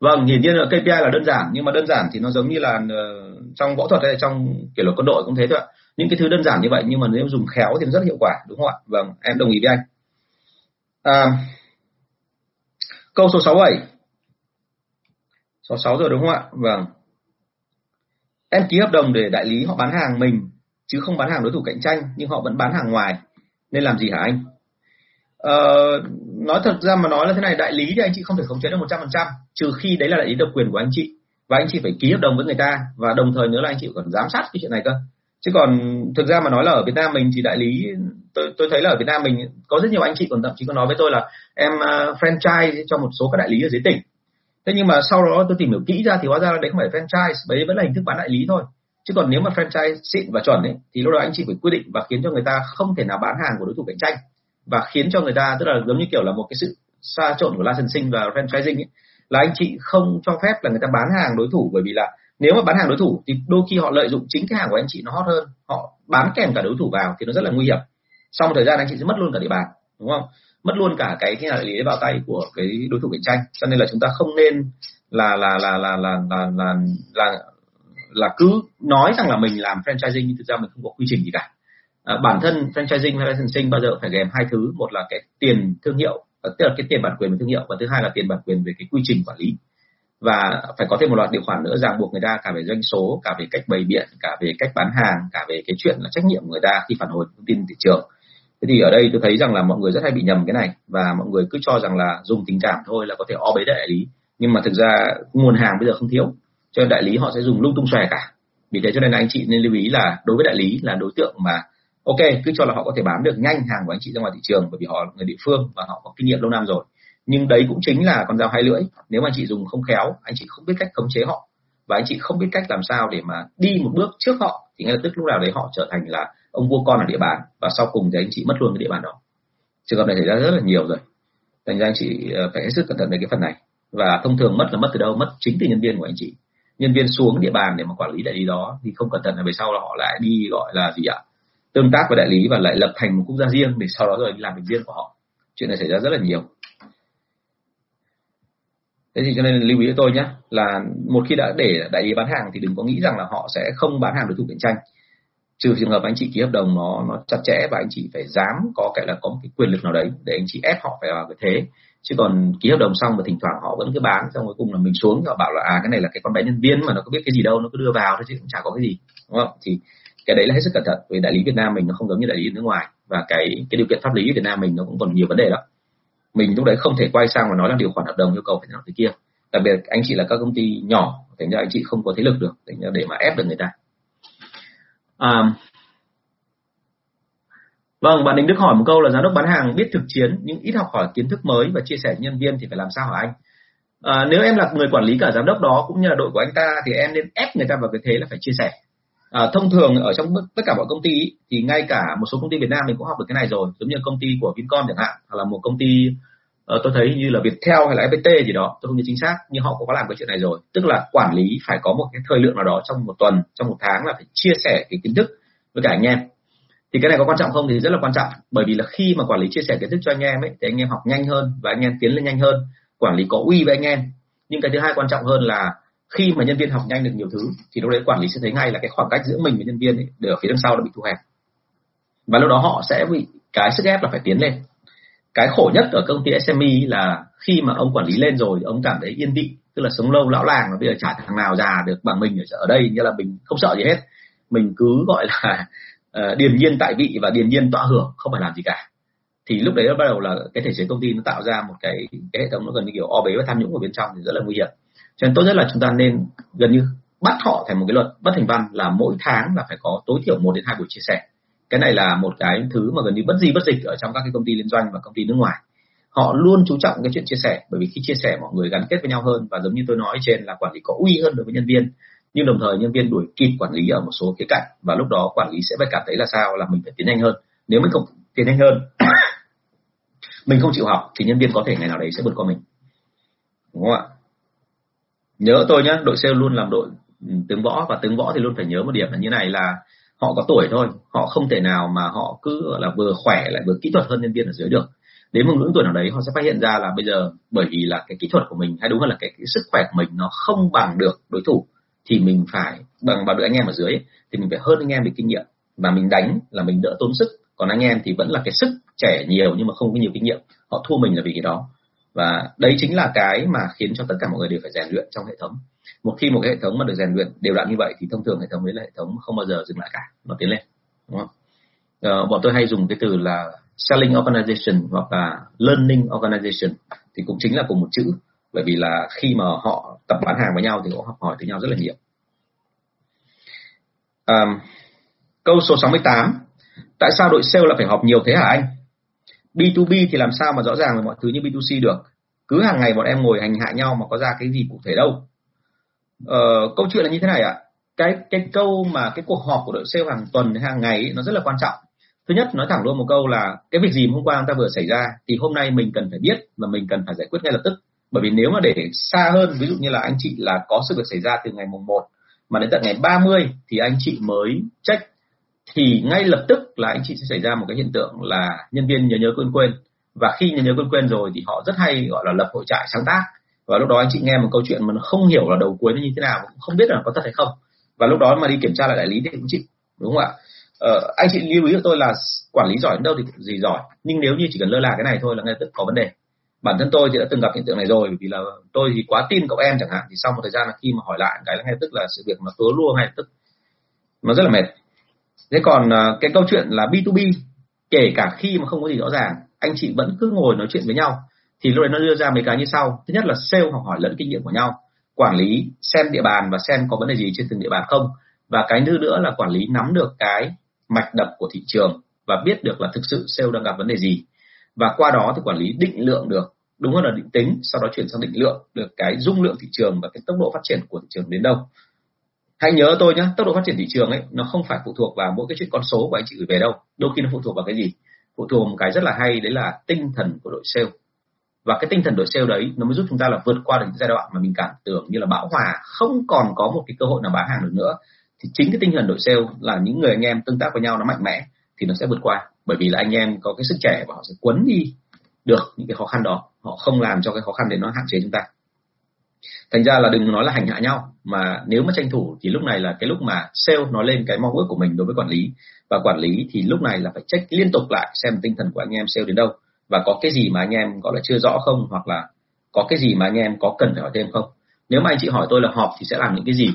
Vâng hiển nhiên là KPI là đơn giản nhưng mà đơn giản thì nó giống như là ờ, trong võ thuật hay trong kiểu luật quân đội cũng thế thôi ạ những cái thứ đơn giản như vậy nhưng mà nếu dùng khéo thì rất hiệu quả đúng không ạ? Vâng em đồng ý với anh. À, câu số 67 66 rồi đúng không ạ? Vâng. Em ký hợp đồng để đại lý họ bán hàng mình chứ không bán hàng đối thủ cạnh tranh nhưng họ vẫn bán hàng ngoài. Nên làm gì hả anh? Ờ, nói thật ra mà nói là thế này đại lý thì anh chị không thể khống chế được một trăm phần trăm trừ khi đấy là đại lý độc quyền của anh chị. Và anh chị phải ký hợp đồng với người ta và đồng thời nữa là anh chị còn giám sát cái chuyện này cơ chứ còn thực ra mà nói là ở Việt Nam mình thì đại lý tôi tôi thấy là ở Việt Nam mình có rất nhiều anh chị còn thậm chí có nói với tôi là em uh, franchise cho một số các đại lý ở dưới tỉnh. Thế nhưng mà sau đó tôi tìm hiểu kỹ ra thì hóa ra là đấy không phải franchise đấy vẫn là hình thức bán đại lý thôi. Chứ còn nếu mà franchise xịn và chuẩn ấy thì lúc đó anh chị phải quyết định và khiến cho người ta không thể nào bán hàng của đối thủ cạnh tranh. Và khiến cho người ta tức là giống như kiểu là một cái sự xa trộn của licensing và franchising ấy, là anh chị không cho phép là người ta bán hàng đối thủ bởi vì là nếu mà bán hàng đối thủ thì đôi khi họ lợi dụng chính cái hàng của anh chị nó hot hơn họ bán kèm cả đối thủ vào thì nó rất là nguy hiểm. Sau một thời gian anh chị sẽ mất luôn cả địa bàn đúng không? Mất luôn cả cái cái lợi lý vào tay của cái đối thủ cạnh tranh. Cho nên là chúng ta không nên là là là là là là là, là là cứ nói rằng là mình làm franchising nhưng thực ra mình không có quy trình gì cả. À, bản thân franchising hay licensing bao giờ phải kèm hai thứ. Một là cái tiền thương hiệu à, tức là cái tiền bản quyền về thương hiệu và thứ hai là tiền bản quyền về cái quy trình quản lý và phải có thêm một loạt điều khoản nữa ràng buộc người ta cả về doanh số, cả về cách bày biện, cả về cách bán hàng, cả về cái chuyện là trách nhiệm của người ta khi phản hồi thông tin thị trường. Thế thì ở đây tôi thấy rằng là mọi người rất hay bị nhầm cái này và mọi người cứ cho rằng là dùng tình cảm thôi là có thể o bế đại lý. Nhưng mà thực ra nguồn hàng bây giờ không thiếu, cho nên đại lý họ sẽ dùng lung tung xòe cả. Vì thế cho nên anh chị nên lưu ý là đối với đại lý là đối tượng mà, ok, cứ cho là họ có thể bán được nhanh hàng của anh chị ra ngoài thị trường bởi vì họ là người địa phương và họ có kinh nghiệm lâu năm rồi nhưng đấy cũng chính là con dao hai lưỡi. Nếu mà anh chị dùng không khéo, anh chị không biết cách khống chế họ. Và anh chị không biết cách làm sao để mà đi một bước trước họ, thì ngay lập tức lúc nào đấy họ trở thành là ông vua con ở địa bàn và sau cùng thì anh chị mất luôn cái địa bàn đó. Trường hợp này xảy ra rất là nhiều rồi. Thành ra anh chị ờ, phải hết sức cẩn thận về cái phần này. Và thông thường mất là mất từ đâu? Mất chính từ nhân viên của anh chị. Nhân viên xuống địa bàn để mà quản lý đại lý đó thì không cẩn thận là về sau là họ lại đi gọi là gì ạ? Tương tác với đại lý và lại lập thành một quốc gia riêng để sau đó rồi đi làm việc riêng của họ. Chuyện này xảy ra rất là nhiều thế thì cho nên lưu ý với tôi nhé là một khi đã để đại lý bán hàng thì đừng có nghĩ rằng là họ sẽ không bán hàng đối thủ cạnh tranh. Trừ trường hợp anh chị ký hợp đồng nó nó chặt chẽ và anh chị phải dám có cái là có một cái quyền lực nào đấy để anh chị ép họ phải vào cái thế. Chứ còn ký hợp đồng xong và thỉnh thoảng họ vẫn cứ bán, xong cuối cùng là mình xuống họ bảo là à cái này là cái con bé nhân viên mà nó có biết cái gì đâu, nó cứ đưa vào thôi chứ cũng chả có cái gì, đúng không? Thì cái đấy là hết sức cẩn thận vì đại lý Việt Nam mình nó không giống như đại lý nước ngoài. Và cái cái điều kiện pháp lý Việt Nam mình nó cũng còn nhiều vấn đề lắm mình lúc đấy không thể quay sang và nói là điều khoản hợp đồng yêu cầu phải nào thế kia. Đặc biệt anh chị là các công ty nhỏ thành ra anh chị không có thế lực được thành ra để mà ép được người ta. À, vâng bạn Đình Đức hỏi một câu là giám đốc bán hàng biết thực chiến nhưng ít học hỏi kiến thức mới và chia sẻ nhân viên thì phải làm sao hả anh? À, nếu em là người quản lý cả giám đốc đó cũng như là đội của anh ta thì em nên ép người ta vào cái thế là phải chia sẻ à, thông thường ở trong tất cả mọi công ty thì ngay cả một số công ty Việt Nam mình cũng học được cái này rồi giống như công ty của Vincom chẳng hạn hoặc là một công ty uh, tôi thấy như là Viettel hay là FPT gì đó tôi không nhớ chính xác nhưng họ cũng có làm cái chuyện này rồi. Tức là quản lý phải có một cái thời lượng nào đó trong một tuần trong một tháng là phải chia sẻ cái kiến thức với cả anh em. Thì cái này có quan trọng không thì rất là quan trọng bởi vì là khi mà quản lý chia sẻ kiến thức cho anh em ấy thì anh em học nhanh hơn và anh em tiến lên nhanh hơn quản lý có uy với anh em. Nhưng cái thứ hai quan trọng hơn là khi mà nhân viên học nhanh được nhiều thứ thì lúc đấy quản lý sẽ thấy ngay là cái khoảng cách giữa mình với nhân viên ấy, ở phía đằng sau đã bị thu hẹp. Và lúc đó họ sẽ bị cái sức ép là phải tiến lên. Cái khổ nhất ở công ty SME là khi mà ông quản lý lên rồi ông cảm thấy yên vị tức là sống lâu lão làng và bây giờ chả thằng nào già được bằng mình ở đây như là mình không sợ gì hết. Mình cứ gọi là uh, <laughs> điềm nhiên tại vị và điềm nhiên tọa hưởng không phải làm gì cả. Thì lúc đấy nó bắt đầu là cái thể chế công ty nó tạo ra một cái cái hệ thống nó gần như kiểu o bế và tham nhũng ở bên trong thì rất là nguy hiểm cho nên tốt nhất là chúng ta nên gần như bắt họ thành một cái luật bất thành văn là mỗi tháng là phải có tối thiểu một đến hai buổi chia sẻ. Cái này là một cái thứ mà gần như bất di bất dịch ở trong các cái công ty liên doanh và công ty nước ngoài. Họ luôn chú trọng cái chuyện chia sẻ, bởi vì khi chia sẻ mọi người gắn kết với nhau hơn và giống như tôi nói trên là quản lý có uy hơn đối với nhân viên, nhưng đồng thời nhân viên đuổi kịp quản lý ở một số khía cạnh và lúc đó quản lý sẽ phải cảm thấy là sao? Là mình phải tiến nhanh hơn. Nếu mình không tiến nhanh hơn, <coughs> mình không chịu học thì nhân viên có thể ngày nào đấy sẽ vượt qua mình. Đúng không ạ? Nhớ tôi nhé đội sale luôn làm đội ừ, tướng võ và tướng võ thì luôn phải nhớ một điểm là như này là họ có tuổi thôi họ không thể nào mà họ cứ là vừa khỏe lại vừa kỹ thuật hơn nhân viên ở dưới được. Đến một ngưỡng tuổi nào đấy họ sẽ phát hiện ra là bây giờ bởi vì là cái kỹ thuật của mình hay đúng hơn là cái, cái sức khỏe của mình nó không bằng được đối thủ thì mình phải bằng bằng được anh em ở dưới thì mình phải hơn anh em về kinh nghiệm. Và mình đánh là mình đỡ tốn sức còn anh em thì vẫn là cái sức trẻ nhiều nhưng mà không có nhiều kinh nghiệm họ thua mình là vì cái đó và đấy chính là cái mà khiến cho tất cả mọi người đều phải rèn luyện trong hệ thống. Một khi một cái hệ thống mà được rèn luyện đều đặn như vậy thì thông thường hệ thống đấy là hệ thống không bao giờ dừng lại cả nó tiến lên đúng không? Ờ, bọn tôi hay dùng cái từ là selling organization hoặc là learning organization thì cũng chính là cùng một chữ bởi vì là khi mà họ tập bán hàng với nhau thì họ học hỏi từ nhau rất là nhiều. Um, câu số 68 tại sao đội sale là phải họp nhiều thế hả anh? B2B thì làm sao mà rõ ràng về mọi thứ như B2C được? Cứ hàng ngày bọn em ngồi hành hạ nhau mà có ra cái gì cụ thể đâu. Ờ, câu chuyện là như thế này ạ. Cái cái câu mà cái cuộc họp của đội sale hàng tuần hàng ngày ấy, nó rất là quan trọng. Thứ nhất nói thẳng luôn một câu là cái việc gì hôm qua chúng ta vừa xảy ra thì hôm nay mình cần phải biết và mình cần phải giải quyết ngay lập tức. Bởi vì nếu mà để xa hơn ví dụ như là anh chị là có sự việc xảy ra từ ngày mùng 1 mà đến tận ngày 30 thì anh chị mới check thì ngay lập tức là anh chị sẽ xảy ra một cái hiện tượng là nhân viên nhớ nhớ quên quên. Và khi nhớ nhớ quên quên rồi thì họ rất hay gọi là lập hội trại sáng tác. Và lúc đó anh chị nghe một câu chuyện mà nó không hiểu là đầu cuối nó như thế nào không biết là có thật hay không. Và lúc đó mà đi kiểm tra lại đại lý thì cũng chịu đúng không ạ? Ờ, anh chị lưu ý với tôi là quản lý giỏi đến đâu thì gì giỏi. Nhưng nếu như chỉ cần lơ là cái này thôi là ngay tức có vấn đề. Bản thân tôi thì đã từng gặp hiện tượng này rồi vì là tôi thì quá tin cậu em chẳng hạn thì sau một thời gian là khi mà hỏi lại cái là ngay tức là sự việc mà tớ luôn ngay tức. Nó rất là mệt thế còn à, cái câu chuyện là B2B kể cả khi mà không có gì rõ ràng, anh chị vẫn cứ ngồi nói chuyện với nhau. Thì lúc đấy nó đưa ra mấy cái như sau. Thứ nhất là sale học hỏi lẫn kinh nghiệm của nhau. Quản lý xem địa bàn và xem có vấn đề gì trên từng địa bàn không. Và cái thứ nữa là quản lý nắm được cái mạch đập của thị trường và biết được là thực sự sale đang gặp vấn đề gì. Và qua đó thì quản lý định lượng được. Đúng hơn là định tính, sau đó chuyển sang định lượng, được cái dung lượng thị trường và cái tốc độ phát triển của thị trường đến đâu hãy nhớ tôi nhé tốc độ phát triển thị trường ấy, nó không phải phụ thuộc vào mỗi cái chuyện con số của anh chị gửi về đâu. Đôi khi nó phụ thuộc vào cái gì? Phụ thuộc một cái rất là hay, đấy là tinh thần của đội sale. Và cái tinh thần đội sale đấy, nó mới giúp chúng ta là vượt qua được những giai đoạn mà mình cảm tưởng như là bão hòa, không còn có một cái cơ hội nào bán hàng được nữa. Thì chính cái tinh thần đội sale là những người anh em tương tác với nhau nó mạnh mẽ thì nó sẽ vượt qua. Bởi vì là anh em có cái sức trẻ và họ sẽ quấn đi được những cái khó khăn đó. Họ không làm cho cái khó khăn đấy nó hạn chế chúng ta thành ra là đừng nói là hành hạ nhau, mà nếu mà tranh thủ thì lúc này là cái lúc mà sale nói lên cái mong ước của mình đối với quản lý. Và quản lý thì lúc này là phải check liên tục lại xem tinh thần của anh em sale đến đâu. Và có cái gì mà anh em gọi là chưa rõ không, hoặc là có cái gì mà anh em có cần phải hỏi thêm không? Nếu mà anh chị hỏi tôi là họp thì sẽ làm những cái gì?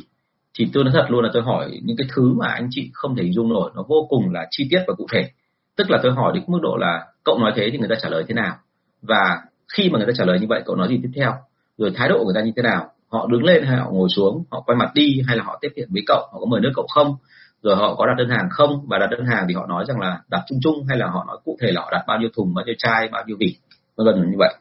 Thì tôi nói thật luôn là tôi hỏi những cái thứ mà anh chị không thể hình dung nổi, nó vô cùng là chi tiết và cụ thể. Tức là tôi hỏi đến mức độ là cậu nói thế thì người ta trả lời thế nào? Và khi mà người ta trả lời như vậy, cậu nói gì tiếp theo? Rồi thái độ của người ta như thế nào? Họ đứng lên hay họ ngồi xuống? Họ quay mặt đi hay là họ tiếp hiện với cậu? Họ có mời nước cậu không? Rồi họ có đặt đơn hàng không? Và đặt đơn hàng thì họ nói rằng là đặt chung chung hay là họ nói cụ thể là họ đặt bao nhiêu thùng bao nhiêu chai bao nhiêu vỉ vân vân như vậy.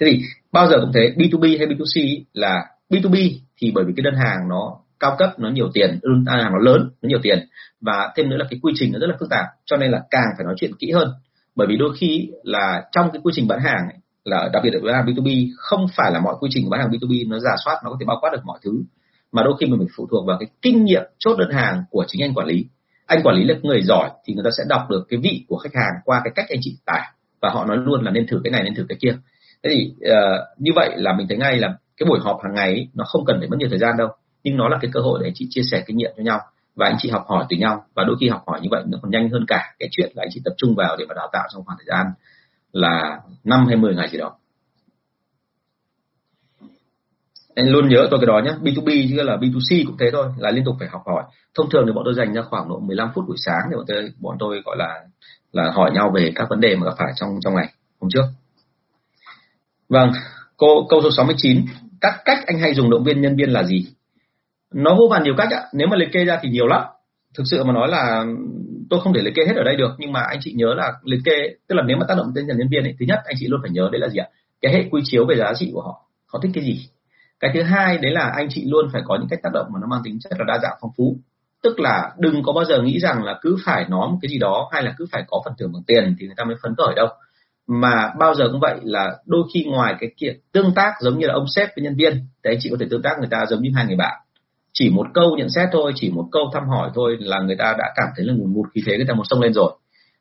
Thế thì bao giờ cũng thế B2B hay B2C là B2B thì bởi vì cái đơn hàng nó cao cấp nó nhiều tiền đơn hàng nó lớn nó nhiều tiền. Và thêm nữa là cái quy trình nó rất là phức tạp cho nên là càng phải nói chuyện kỹ hơn. Bởi vì đôi khi là trong cái quy trình bán hàng ấy, là đặc biệt là bán hàng B2B không phải là mọi quy trình bán hàng B2B nó giả soát nó có thể bao quát được mọi thứ mà đôi khi mình phải phụ thuộc vào cái kinh nghiệm chốt đơn hàng của chính anh quản lý. Anh quản lý là người giỏi thì người ta sẽ đọc được cái vị của khách hàng qua cái cách anh chị tải và họ nói luôn là nên thử cái này nên thử cái kia. Thế thì uh, như vậy là mình thấy ngay là cái buổi họp hàng ngày ấy, nó không cần phải mất nhiều thời gian đâu nhưng nó là cái cơ hội để anh chị chia sẻ kinh nghiệm cho nhau và anh chị học hỏi từ nhau và đôi khi học hỏi như vậy nó còn nhanh hơn cả cái chuyện là anh chị tập trung vào để mà đào tạo trong khoảng thời gian là năm hay 10 ngày gì đó. Anh luôn nhớ tôi cái đó nhé B2B chứ là B2C cũng thế thôi, là liên tục phải học hỏi. Thông thường thì bọn tôi dành ra khoảng độ 15 phút buổi sáng để bọn tôi bọn tôi gọi là là hỏi nhau về các vấn đề mà gặp phải trong trong ngày, hôm trước. Vâng câu câu số 69 các cách anh hay dùng động viên nhân viên là gì? Nó vô vàn nhiều cách ạ, nếu mà liệt kê ra thì nhiều lắm. Thực sự mà nói là tôi không thể liệt kê hết ở đây được nhưng mà anh chị nhớ là liệt kê tức là nếu mà tác động đến nhân viên ấy, thứ nhất anh chị luôn phải nhớ đấy là gì ạ? Cái hệ quy chiếu về giá trị của họ họ thích cái gì? Cái thứ hai đấy là anh chị luôn phải có những cách tác động mà nó mang tính chất là đa dạng phong phú. Tức là đừng có bao giờ nghĩ rằng là cứ phải nói một cái gì đó hay là cứ phải có phần thưởng bằng tiền thì người ta mới phấn khởi đâu. Mà bao giờ cũng vậy là đôi khi ngoài cái kiện tương tác giống như là ông sếp với nhân viên thì anh chị có thể tương tác người ta giống như hai người bạn chỉ một câu nhận xét thôi, chỉ một câu thăm hỏi thôi là người ta đã cảm thấy là ngùn ngụt khí thế người ta một sông lên rồi.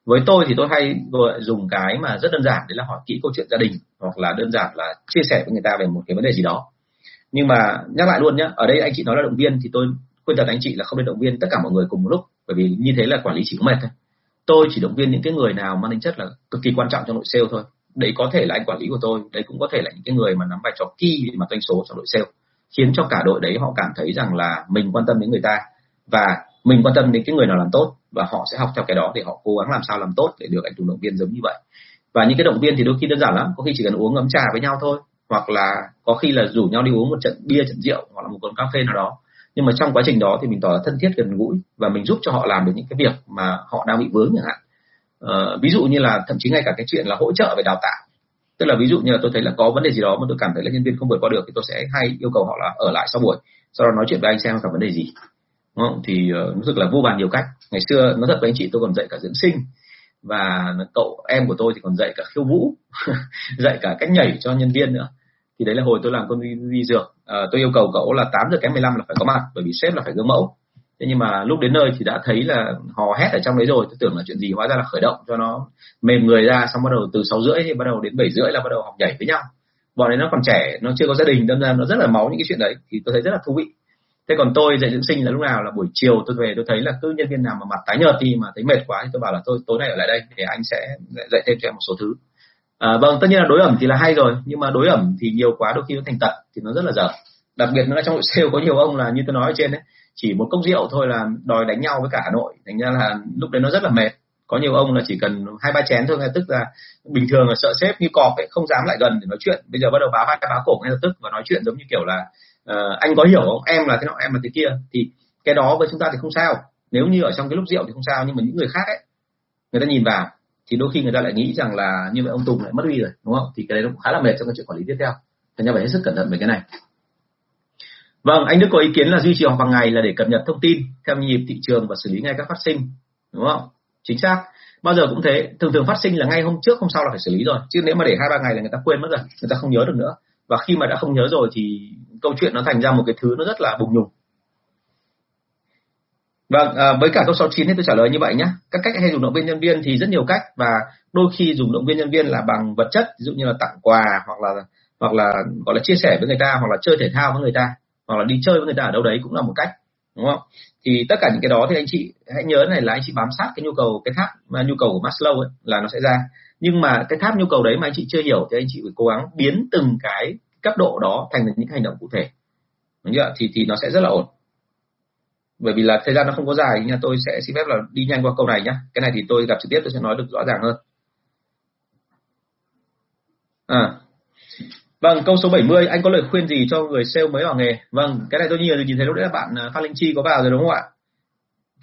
Với tôi thì tôi hay dùng cái mà rất đơn giản, đấy là hỏi kỹ câu chuyện gia đình hoặc là đơn giản là chia sẻ với người ta về một cái vấn đề gì đó. Nhưng mà nhắc lại luôn nhé ở đây anh chị nói là động viên thì tôi khuyên thật anh chị là không nên động viên tất cả mọi người cùng một lúc, bởi vì như thế là quản lý chỉ có mệt thôi. Tôi chỉ động viên những cái người nào mang tính chất là cực kỳ quan trọng trong đội sale thôi. Đấy có thể là anh quản lý của tôi, đấy cũng có thể là những cái người mà nắm vai trò key để mà doanh số trong đội sale khiến cho cả đội đấy họ cảm thấy rằng là mình quan tâm đến người ta và mình quan tâm đến cái người nào làm tốt và họ sẽ học theo cái đó để họ cố gắng làm sao làm tốt để được anh chủ động viên giống như vậy. Và những cái động viên thì đôi khi đơn giản lắm có khi chỉ cần uống ấm trà với nhau thôi hoặc là có khi là rủ nhau đi uống một trận bia trận rượu hoặc là một quán cà phê nào đó. Nhưng mà trong quá trình đó thì mình tỏ ra thân thiết gần gũi và mình giúp cho họ làm được những cái việc mà họ đang bị vướng chẳng hạn. Ờ, ví dụ như là thậm chí ngay cả cái chuyện là hỗ trợ về đào tạo tức là ví dụ như là tôi thấy là có vấn đề gì đó mà tôi cảm thấy là nhân viên không vượt qua được thì tôi sẽ hay yêu cầu họ là ở lại sau buổi sau đó nói chuyện với anh xem gặp vấn đề gì. Đúng không? thì uh, nó thực là vô vàn nhiều cách. Ngày xưa nó thật với anh chị tôi còn dạy cả dưỡng sinh và cậu em của tôi thì còn dạy cả khiêu vũ <laughs> dạy cả cách nhảy cho nhân viên nữa. Thì đấy là hồi tôi làm công ty vi dược. À, tôi yêu cầu cậu là 8 giờ kém 15 là phải có mặt bởi vì sếp là phải gương mẫu thế nhưng mà lúc đến nơi thì đã thấy là hò hét ở trong đấy rồi tôi tưởng là chuyện gì hóa ra là khởi động cho nó mềm người ra xong bắt đầu từ sáu rưỡi thì bắt đầu đến bảy rưỡi là bắt đầu học nhảy với nhau. Bọn ấy nó còn trẻ nó chưa có gia đình đâm ra nó rất là máu những cái chuyện đấy thì tôi thấy rất là thú vị. Thế còn tôi dạy dưỡng sinh là lúc nào là buổi chiều tôi về tôi thấy là cứ nhân viên nào mà mặt tái nhợt đi mà thấy mệt quá thì tôi bảo là tôi tối nay ở lại đây để anh sẽ dạy thêm cho em một số thứ. À, vâng tất nhiên là đối ẩm thì là hay rồi nhưng mà đối ẩm thì nhiều quá đôi khi nó thành tật thì nó rất là dở. Đặc biệt nữa trong đội sale có nhiều ông là như tôi nói ở trên đấy chỉ một cốc rượu thôi là đòi đánh nhau với cả Hà Nội. Thành ra là lúc đấy nó rất là mệt. Có nhiều ông là chỉ cần hai ba chén thôi ngay tức là bình thường là sợ sếp như cọp ấy không dám lại gần để nói chuyện. Bây giờ bắt đầu báo hai báo cổ ngay lập tức và nói chuyện giống như kiểu là uh, anh có hiểu không? Em là thế nào em là thế kia. Thì cái đó với chúng ta thì không sao. Nếu như ở trong cái lúc rượu thì không sao nhưng mà những người khác ấy người ta nhìn vào thì đôi khi người ta lại nghĩ rằng là như vậy ông Tùng lại mất uy rồi đúng không? Thì cái đấy nó cũng khá là mệt trong cái chuyện quản lý tiếp theo. Thành ra phải hết sức cẩn thận về cái này vâng anh Đức có ý kiến là duy trì họp hàng ngày là để cập nhật thông tin theo nhịp thị trường và xử lý ngay các phát sinh đúng không? Chính xác. Bao giờ cũng thế thường thường phát sinh là ngay hôm trước hôm sau là phải xử lý rồi chứ nếu mà để hai ba ngày là người ta quên mất rồi người ta không nhớ được nữa. Và khi mà đã không nhớ rồi thì câu chuyện nó thành ra một cái thứ nó rất là bùng nhùng Vâng, à, với cả câu 69 thì tôi trả lời như vậy nhé. Các cách hay dùng động viên nhân viên thì rất nhiều cách và đôi khi dùng động viên nhân viên là bằng vật chất, ví dụ như là tặng quà hoặc là hoặc là gọi là chia sẻ với người ta hoặc là chơi thể thao với người ta hoặc là đi chơi với người ta ở đâu đấy cũng là một cách đúng không? Thì tất cả những cái đó thì anh chị hãy nhớ này là anh chị bám sát cái nhu cầu cái tháp mà nhu cầu của Maslow ấy, là nó sẽ ra. Nhưng mà cái tháp nhu cầu đấy mà anh chị chưa hiểu thì anh chị phải cố gắng biến từng cái cấp độ đó thành những hành động cụ thể. Đúng chưa? Thì thì nó sẽ rất là ổn. Bởi vì là thời gian nó không có dài nha tôi sẽ xin phép là đi nhanh qua câu này nhá. Cái này thì tôi gặp trực tiếp tôi sẽ nói được rõ ràng hơn. À Vâng, câu số 70, anh có lời khuyên gì cho người sale mới vào nghề? Vâng, cái này tôi nhìn nhìn thấy lúc đấy là bạn à, Phan Linh Chi có vào rồi đúng không ạ?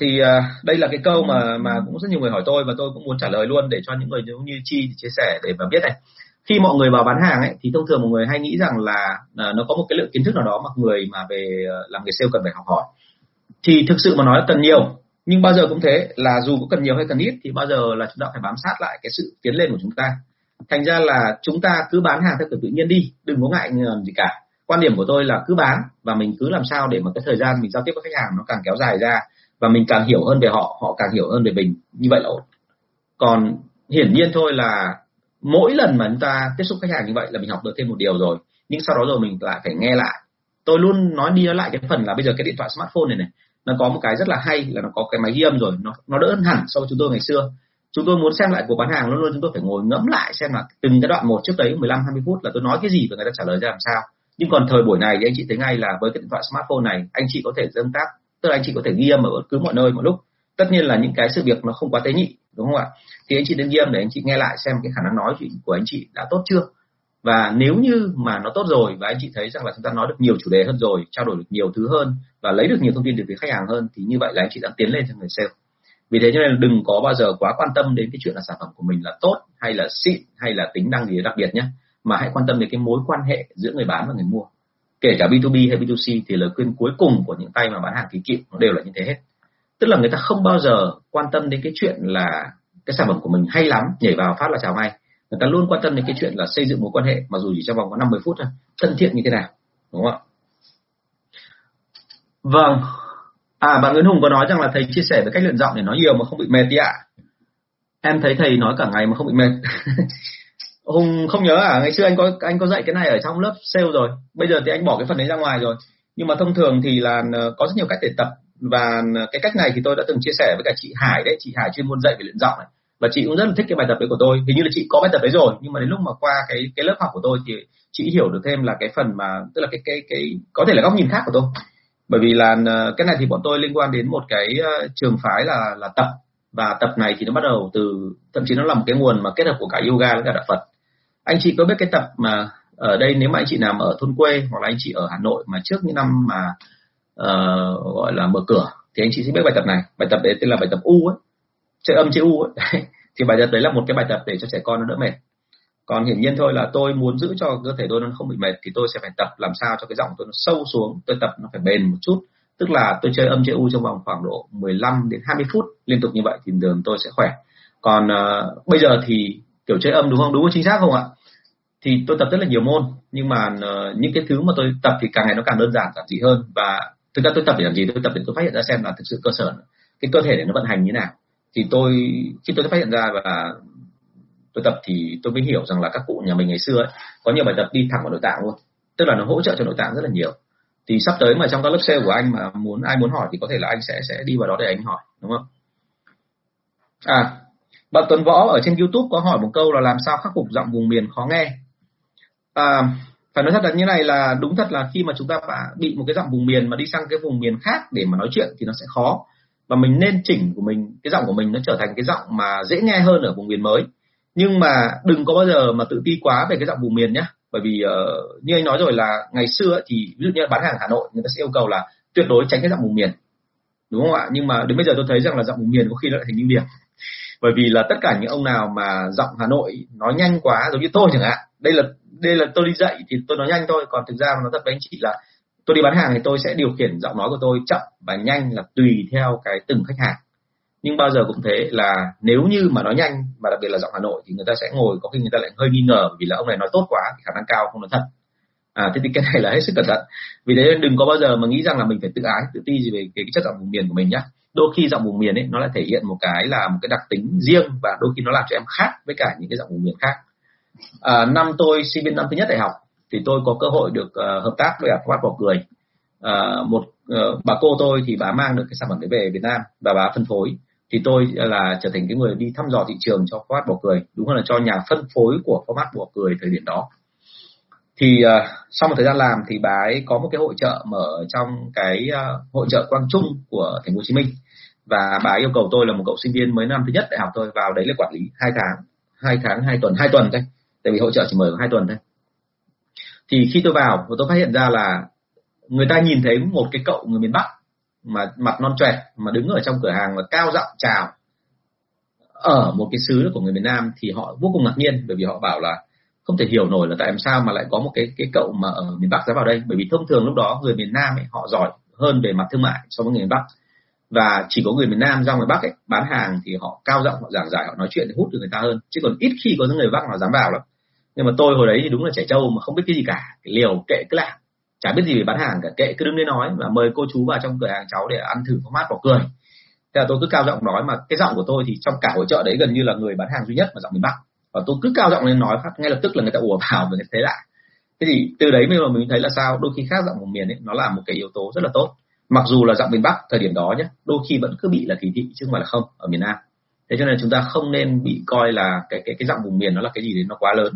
Thì uh, đây là cái câu mà mà cũng rất nhiều người hỏi tôi và tôi cũng muốn trả lời luôn để cho những người giống như Chi chia sẻ để mà biết này. Khi mọi người vào bán hàng ấy thì thông thường mọi người hay nghĩ rằng là uh, nó có một cái lượng kiến thức nào đó mà người mà về uh, làm nghề sale cần phải học hỏi. Thì thực sự mà nói là cần nhiều, nhưng bao giờ cũng thế là dù có cần nhiều hay cần ít thì bao giờ là chúng ta phải bám sát lại cái sự tiến lên của chúng ta thành ra là chúng ta cứ bán hàng theo kiểu tự nhiên đi, đừng có ngại ngần gì cả. Quan điểm của tôi là cứ bán và mình cứ làm sao để mà cái thời gian mình giao tiếp với khách hàng nó càng kéo dài ra và mình càng hiểu hơn về họ họ càng hiểu hơn về mình, như vậy là ổn. Còn hiển nhiên thôi là mỗi lần mà chúng ta tiếp xúc khách hàng như vậy là mình học được thêm một điều rồi, nhưng sau đó rồi mình lại phải nghe lại. Tôi luôn nói đi nói lại cái phần là bây giờ cái điện thoại smartphone này này, nó có một cái rất là hay là nó có cái máy ghi âm rồi, nó nó đỡ hơn hẳn so với chúng tôi ngày xưa chúng tôi muốn xem lại cuộc bán hàng luôn luôn, chúng tôi phải ngồi ngẫm lại xem là từng cái đoạn một trước đấy 15 20 phút là tôi nói cái gì và người ta trả lời ra làm sao. Nhưng còn thời buổi này thì anh chị thấy ngay là với cái điện thoại smartphone này, anh chị có thể tương tác, tức là anh chị có thể ghi âm ở bất cứ mọi nơi, mọi lúc. Tất nhiên là những cái sự việc nó không quá tế nhị, đúng không ạ? Thì anh chị nên ghi âm để anh chị nghe lại xem cái khả năng nói chuyện của anh chị đã tốt chưa. Và nếu như mà nó tốt rồi và anh chị thấy rằng là chúng ta nói được nhiều chủ đề hơn rồi, trao đổi được nhiều thứ hơn và lấy được nhiều thông tin từ phía khách hàng hơn, thì như vậy là anh chị đang tiến lên trong người sale vì thế cho nên đừng có bao giờ quá quan tâm đến cái chuyện là sản phẩm của mình là tốt hay là xịn hay là tính năng gì đặc biệt nhé. Mà hãy quan tâm đến cái mối quan hệ giữa người bán và người mua. Kể cả B2B hay B2C thì lời khuyên cuối cùng của những tay mà bán hàng kỳ cựu nó đều là như thế hết. Tức là người ta không bao giờ quan tâm đến cái chuyện là cái sản phẩm của mình hay lắm, nhảy vào phát là chào ngay. Người ta luôn quan tâm đến cái chuyện là xây dựng mối quan hệ mặc dù chỉ trong vòng có 50 phút thôi. Thân thiện như thế nào, đúng không ạ? Vâng. À bạn Nguyễn Hùng có nói rằng là thầy chia sẻ về cách luyện giọng để nói nhiều mà không bị mệt đi ạ. em thấy thầy nói cả ngày mà không bị mệt. <laughs> Hùng không nhớ à ngày xưa anh có anh có dạy cái này ở trong lớp sale rồi. Bây giờ thì anh bỏ cái phần đấy ra ngoài rồi. Nhưng mà thông thường thì là ờ, có rất nhiều cách để tập. Và ờ, cái cách này thì tôi đã từng chia sẻ với cả chị Hải đấy, chị Hải chuyên môn dạy về luyện giọng này. Và chị cũng rất là thích cái bài tập đấy của tôi. Hình như là chị có bài tập đấy rồi, nhưng mà đến lúc mà qua cái cái lớp học của tôi thì chị hiểu được thêm là cái phần mà, tức là cái cái cái, có thể là góc nhìn khác của tôi bởi vì là ờ, cái này thì bọn tôi liên quan đến một cái ờ, trường phái là là tập. Và tập này thì nó bắt đầu từ thậm chí nó là một cái nguồn mà kết hợp của cả yoga với cả đạo Phật. Anh chị có biết cái tập mà ở đây nếu mà anh chị nằm ở thôn quê hoặc là anh chị ở Hà Nội mà trước những năm mà uh, gọi là mở cửa thì anh chị sẽ biết bài tập này. Bài tập đấy tên là bài tập u ấy. Chơi âm chơi u ấy. <laughs> Thì bài tập đấy là một cái bài tập để cho trẻ con nó đỡ mệt còn hiển nhiên thôi là tôi muốn giữ cho cơ thể tôi nó không bị mệt thì tôi sẽ phải tập làm sao cho cái giọng tôi nó sâu xuống tôi tập nó phải bền một chút. Tức là tôi chơi âm chơi u trong vòng khoảng độ 15 đến 20 phút liên tục như vậy thì thường tôi sẽ khỏe. Còn uh, bây giờ thì kiểu chơi âm đúng không? Đúng không chính xác không ạ? Thì tôi tập rất là nhiều môn nhưng mà uh, những cái thứ mà tôi tập thì càng ngày nó càng đơn giản giản dị hơn. Và thực ra tôi tập để làm gì? Tôi tập để tôi phát hiện ra xem là thực sự cơ sở cái cơ thể để nó vận hành như thế nào. Thì tôi khi tôi phát hiện ra và tôi tập thì tôi mới hiểu rằng là các cụ nhà mình ngày xưa ấy, có nhiều bài tập đi thẳng vào nội tạng luôn. Tức là nó hỗ trợ cho nội tạng rất là nhiều. Thì sắp tới mà trong các lớp sale của anh mà muốn ai muốn hỏi thì có thể là anh sẽ sẽ đi vào đó để anh hỏi đúng không? À bạn Tuấn Võ ở trên YouTube có hỏi một câu là làm sao khắc phục giọng vùng miền khó nghe? À, phải nói thật là như này là đúng thật là khi mà chúng ta bị một cái giọng vùng miền mà đi sang cái vùng miền khác để mà nói chuyện thì nó sẽ khó. Và mình nên chỉnh của mình cái giọng của mình nó trở thành cái giọng mà dễ nghe hơn ở vùng miền mới nhưng mà đừng có bao giờ mà tự ti quá về cái giọng vùng miền nhé bởi vì uh, như anh nói rồi là ngày xưa thì ví dụ như là bán hàng Hà Nội người ta sẽ yêu cầu là tuyệt đối tránh cái giọng vùng miền. Đúng không ạ? Nhưng mà đến bây giờ tôi thấy rằng là giọng vùng miền có khi lại thành ưu điểm. Bởi vì là tất cả những ông nào mà giọng Hà Nội nói nhanh quá giống như tôi chẳng hạn đây là đây là tôi đi dạy thì tôi nói nhanh thôi. Còn thực ra mà nói thật với anh chị là tôi đi bán hàng thì tôi sẽ điều khiển giọng nói của tôi chậm và nhanh là tùy theo cái từng khách hàng nhưng bao giờ cũng thế là nếu như mà nói nhanh và đặc biệt là giọng Hà Nội thì người ta sẽ ngồi có khi người ta lại hơi nghi ngờ vì là ông này nói tốt quá thì khả năng cao không nói thật. À thế thì cái này là hết sức cẩn thận. Vì thế đừng có bao giờ mà nghĩ rằng là mình phải tự ái tự ti gì về cái, cái chất giọng vùng miền của mình nhá. Đôi khi giọng vùng miền ấy nó lại thể hiện một cái là một cái đặc tính riêng và đôi khi nó làm cho em khác với cả những cái giọng vùng miền khác. À, năm tôi sinh viên năm thứ nhất đại học thì tôi có cơ hội được uh, hợp tác với Phát Bỏ Cười. Uh, một uh, bà cô tôi thì bà mang được cái sản phẩm đấy về Việt Nam và bà phân phối thì tôi là trở thành cái người đi thăm dò thị trường cho format Bỏ Cười đúng hơn là cho nhà phân phối của format Bỏ Cười thời điểm đó. Thì uh, sau một thời gian làm thì bà ấy có một cái hội trợ mở trong cái uh, hội trợ Quang Trung của thành phố Hồ Chí Minh. Và bà ấy yêu cầu tôi là một cậu sinh viên mới năm thứ nhất đại học tôi vào đấy là quản lý hai tháng hai tháng hai tuần hai tuần thôi. Tại vì hội trợ chỉ mở hai tuần thôi. Thì khi tôi vào và tôi phát hiện ra là người ta nhìn thấy một cái cậu người miền Bắc mà mặt non trẻ, mà đứng ở trong cửa hàng và cao giọng chào ở một cái xứ của người miền Nam thì họ vô cùng ngạc nhiên, bởi vì họ bảo là không thể hiểu nổi là tại sao mà lại có một cái cái cậu mà ở miền Bắc ra vào đây. Bởi vì thông thường lúc đó người miền Nam ấy, họ giỏi hơn về mặt thương mại so với người miền Bắc. Và chỉ có người miền Nam ra ngoài Bắc ấy, bán hàng thì họ cao giọng, họ giảng giải, họ nói chuyện để hút được người ta hơn. Chứ còn ít khi có những người Bắc nào dám vào lắm. Nhưng mà tôi hồi đấy thì đúng là trẻ trâu mà không biết cái gì cả. Cái liều kệ cứ làm chả biết gì về bán hàng cả, kệ cứ đứng lên nói và mời cô chú vào trong cửa hàng cháu để ăn thử có mát có cười. Thế là tôi cứ cao giọng nói mà cái giọng của tôi thì trong cả hội chợ đấy gần như là người bán hàng duy nhất mà giọng miền Bắc. Và tôi cứ cao giọng lên nói phát, ngay lập tức là người ta ùa vào và người thấy lại. Thế thì từ đấy mới mà mình thấy là sao? Đôi khi khác giọng vùng miền ấy, nó là một cái yếu tố rất là tốt. Mặc dù là giọng miền Bắc thời điểm đó nhé đôi khi vẫn cứ bị là kỳ thị chứ không phải là không, ở miền Nam. Thế cho nên chúng ta không nên bị coi là cái cái cái giọng vùng miền nó là cái gì đấy nó quá lớn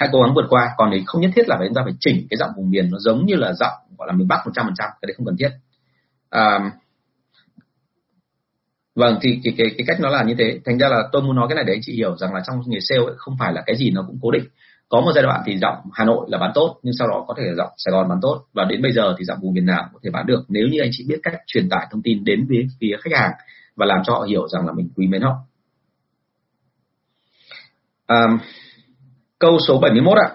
hãy cố gắng vượt qua còn đấy không nhất thiết là phải chúng ta phải chỉnh cái giọng vùng miền nó giống như là giọng gọi là miền Bắc một trăm phần trăm cái đấy không cần thiết. À, vâng thì cái, cái cái cách nó là như thế. Thành ra là tôi muốn nói cái này để anh chị hiểu rằng là trong nghề sale ấy, không phải là cái gì nó cũng cố định. Có một giai đoạn thì giọng Hà Nội là bán tốt nhưng sau đó có thể là giọng Sài Gòn bán tốt. Và đến bây giờ thì giọng vùng miền nào có thể bán được. Nếu như anh chị biết cách truyền tải thông tin đến phía phía khách hàng và làm cho họ hiểu rằng là mình quý mến họ. À, câu số 71 ạ.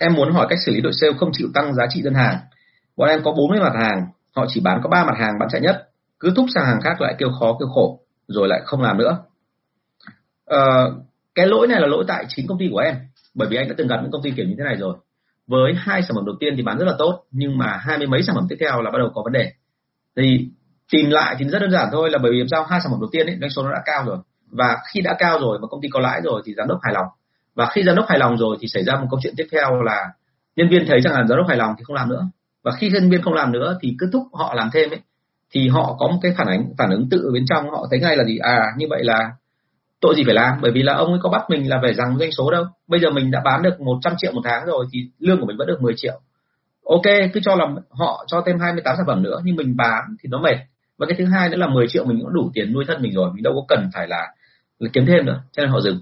Em muốn hỏi cách xử lý đội sale không chịu tăng giá trị đơn hàng. Bọn em có 40 mặt hàng họ chỉ bán có ba mặt hàng bán chạy nhất. Cứ thúc sang hàng khác lại kêu khó kêu khổ rồi lại không làm nữa. À, cái lỗi này là lỗi tại chính công ty của em bởi vì anh đã từng gặp những công ty kiểu như thế này rồi. Với hai sản phẩm đầu tiên thì bán rất là tốt nhưng mà hai mươi mấy sản phẩm tiếp theo là bắt đầu có vấn đề. Thì tìm lại thì rất đơn giản thôi là bởi vì sao hai sản phẩm đầu tiên ấy doanh số nó đã cao rồi. Và khi đã cao rồi mà công ty có lãi rồi thì giám đốc hài lòng và khi giám đốc hài lòng rồi thì xảy ra một câu chuyện tiếp theo là nhân viên thấy rằng là giám đốc hài lòng thì không làm nữa. Và khi nhân viên không làm nữa thì cứ thúc họ làm thêm ấy thì họ có một cái phản ánh phản ứng tự bên trong họ thấy ngay là gì? À như vậy là tội gì phải làm? Bởi vì là ông ấy có bắt mình là phải rằng doanh số đâu. Bây giờ mình đã bán được 100 triệu một tháng rồi thì lương của mình vẫn được 10 triệu. Ok cứ cho là họ cho thêm 28 sản phẩm nữa nhưng mình bán thì nó mệt. Và cái thứ hai nữa là 10 triệu mình cũng đủ tiền nuôi thân mình rồi mình đâu có cần phải là, là kiếm thêm nữa cho nên họ dừng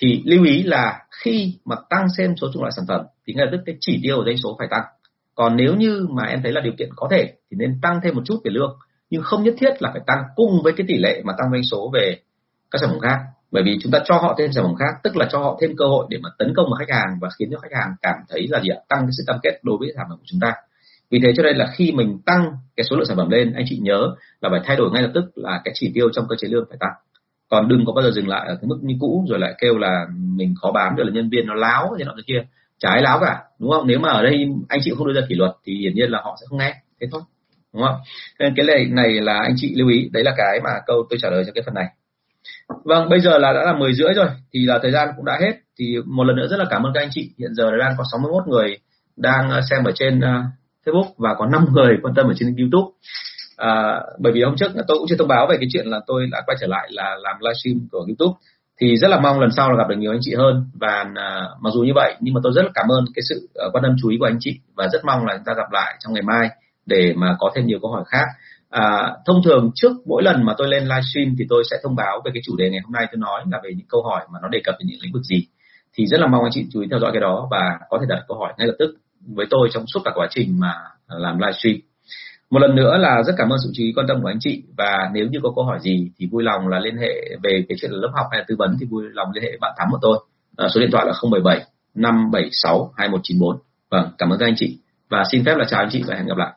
thì lưu ý là khi mà tăng xem số chủng loại sản phẩm thì ngay lập tức cái chỉ tiêu của doanh số phải tăng. Còn nếu như mà em thấy là điều kiện có thể thì nên tăng thêm một chút về lương, nhưng không nhất thiết là phải tăng cùng với cái tỷ lệ mà tăng doanh số về các sản phẩm khác. Bởi vì chúng ta cho họ thêm sản phẩm khác, tức là cho họ thêm cơ hội để mà tấn công vào khách hàng và khiến cho khách hàng cảm thấy là gì ạ? Tăng cái sự cam kết đối với sản phẩm của chúng ta. Vì thế cho nên là khi mình tăng cái số lượng sản phẩm lên, anh chị nhớ là phải thay đổi ngay lập tức là cái chỉ tiêu trong cơ chế lương phải tăng còn đừng có bao giờ dừng lại ở cái mức như cũ, rồi lại kêu là mình khó bám rồi là nhân viên nó láo thế nọ thế kia. Trái láo cả, đúng không? Nếu mà ở đây anh chị không đưa ra kỷ luật thì hiển nhiên là họ sẽ không nghe. Thế thôi, đúng không? Nên cái này này là anh chị lưu ý, đấy là cái mà câu tôi trả lời cho cái phần này. Vâng bây giờ là đã là 10 rưỡi rồi, thì là thời gian cũng đã hết. Thì một lần nữa rất là cảm ơn các anh chị. Hiện giờ đang có 61 người đang ờ, xem ở trên ờ, Facebook và có 5 người quan tâm ở trên YouTube à, bởi vì hôm trước tôi cũng chưa thông báo về cái chuyện là tôi đã quay trở lại là làm livestream của YouTube. Thì rất là mong lần sau là gặp được nhiều anh chị hơn. Và à, mặc dù như vậy nhưng mà tôi rất là cảm ơn cái sự ờ, quan tâm chú ý của anh chị. Và rất mong là chúng ta gặp lại trong ngày mai để mà có thêm nhiều câu hỏi khác. À, thông thường trước mỗi lần mà tôi lên livestream thì tôi sẽ thông báo về cái chủ đề ngày hôm nay tôi nói là về những câu hỏi mà nó đề cập đến những lĩnh vực gì. Thì rất là mong anh chị chú ý theo dõi cái đó và có thể đặt câu hỏi ngay lập tức với tôi trong suốt cả quá trình mà ờ, làm livestream một lần nữa là rất cảm ơn sự chú ý quan tâm của anh chị. Và nếu như có câu hỏi gì thì vui lòng là liên hệ về cái chuyện là lớp học hay là tư vấn thì vui lòng liên hệ bạn thắm của tôi. À, số điện thoại là 077 576 2194 vâng cảm ơn các anh chị. Và xin phép là chào anh chị và hẹn gặp lại.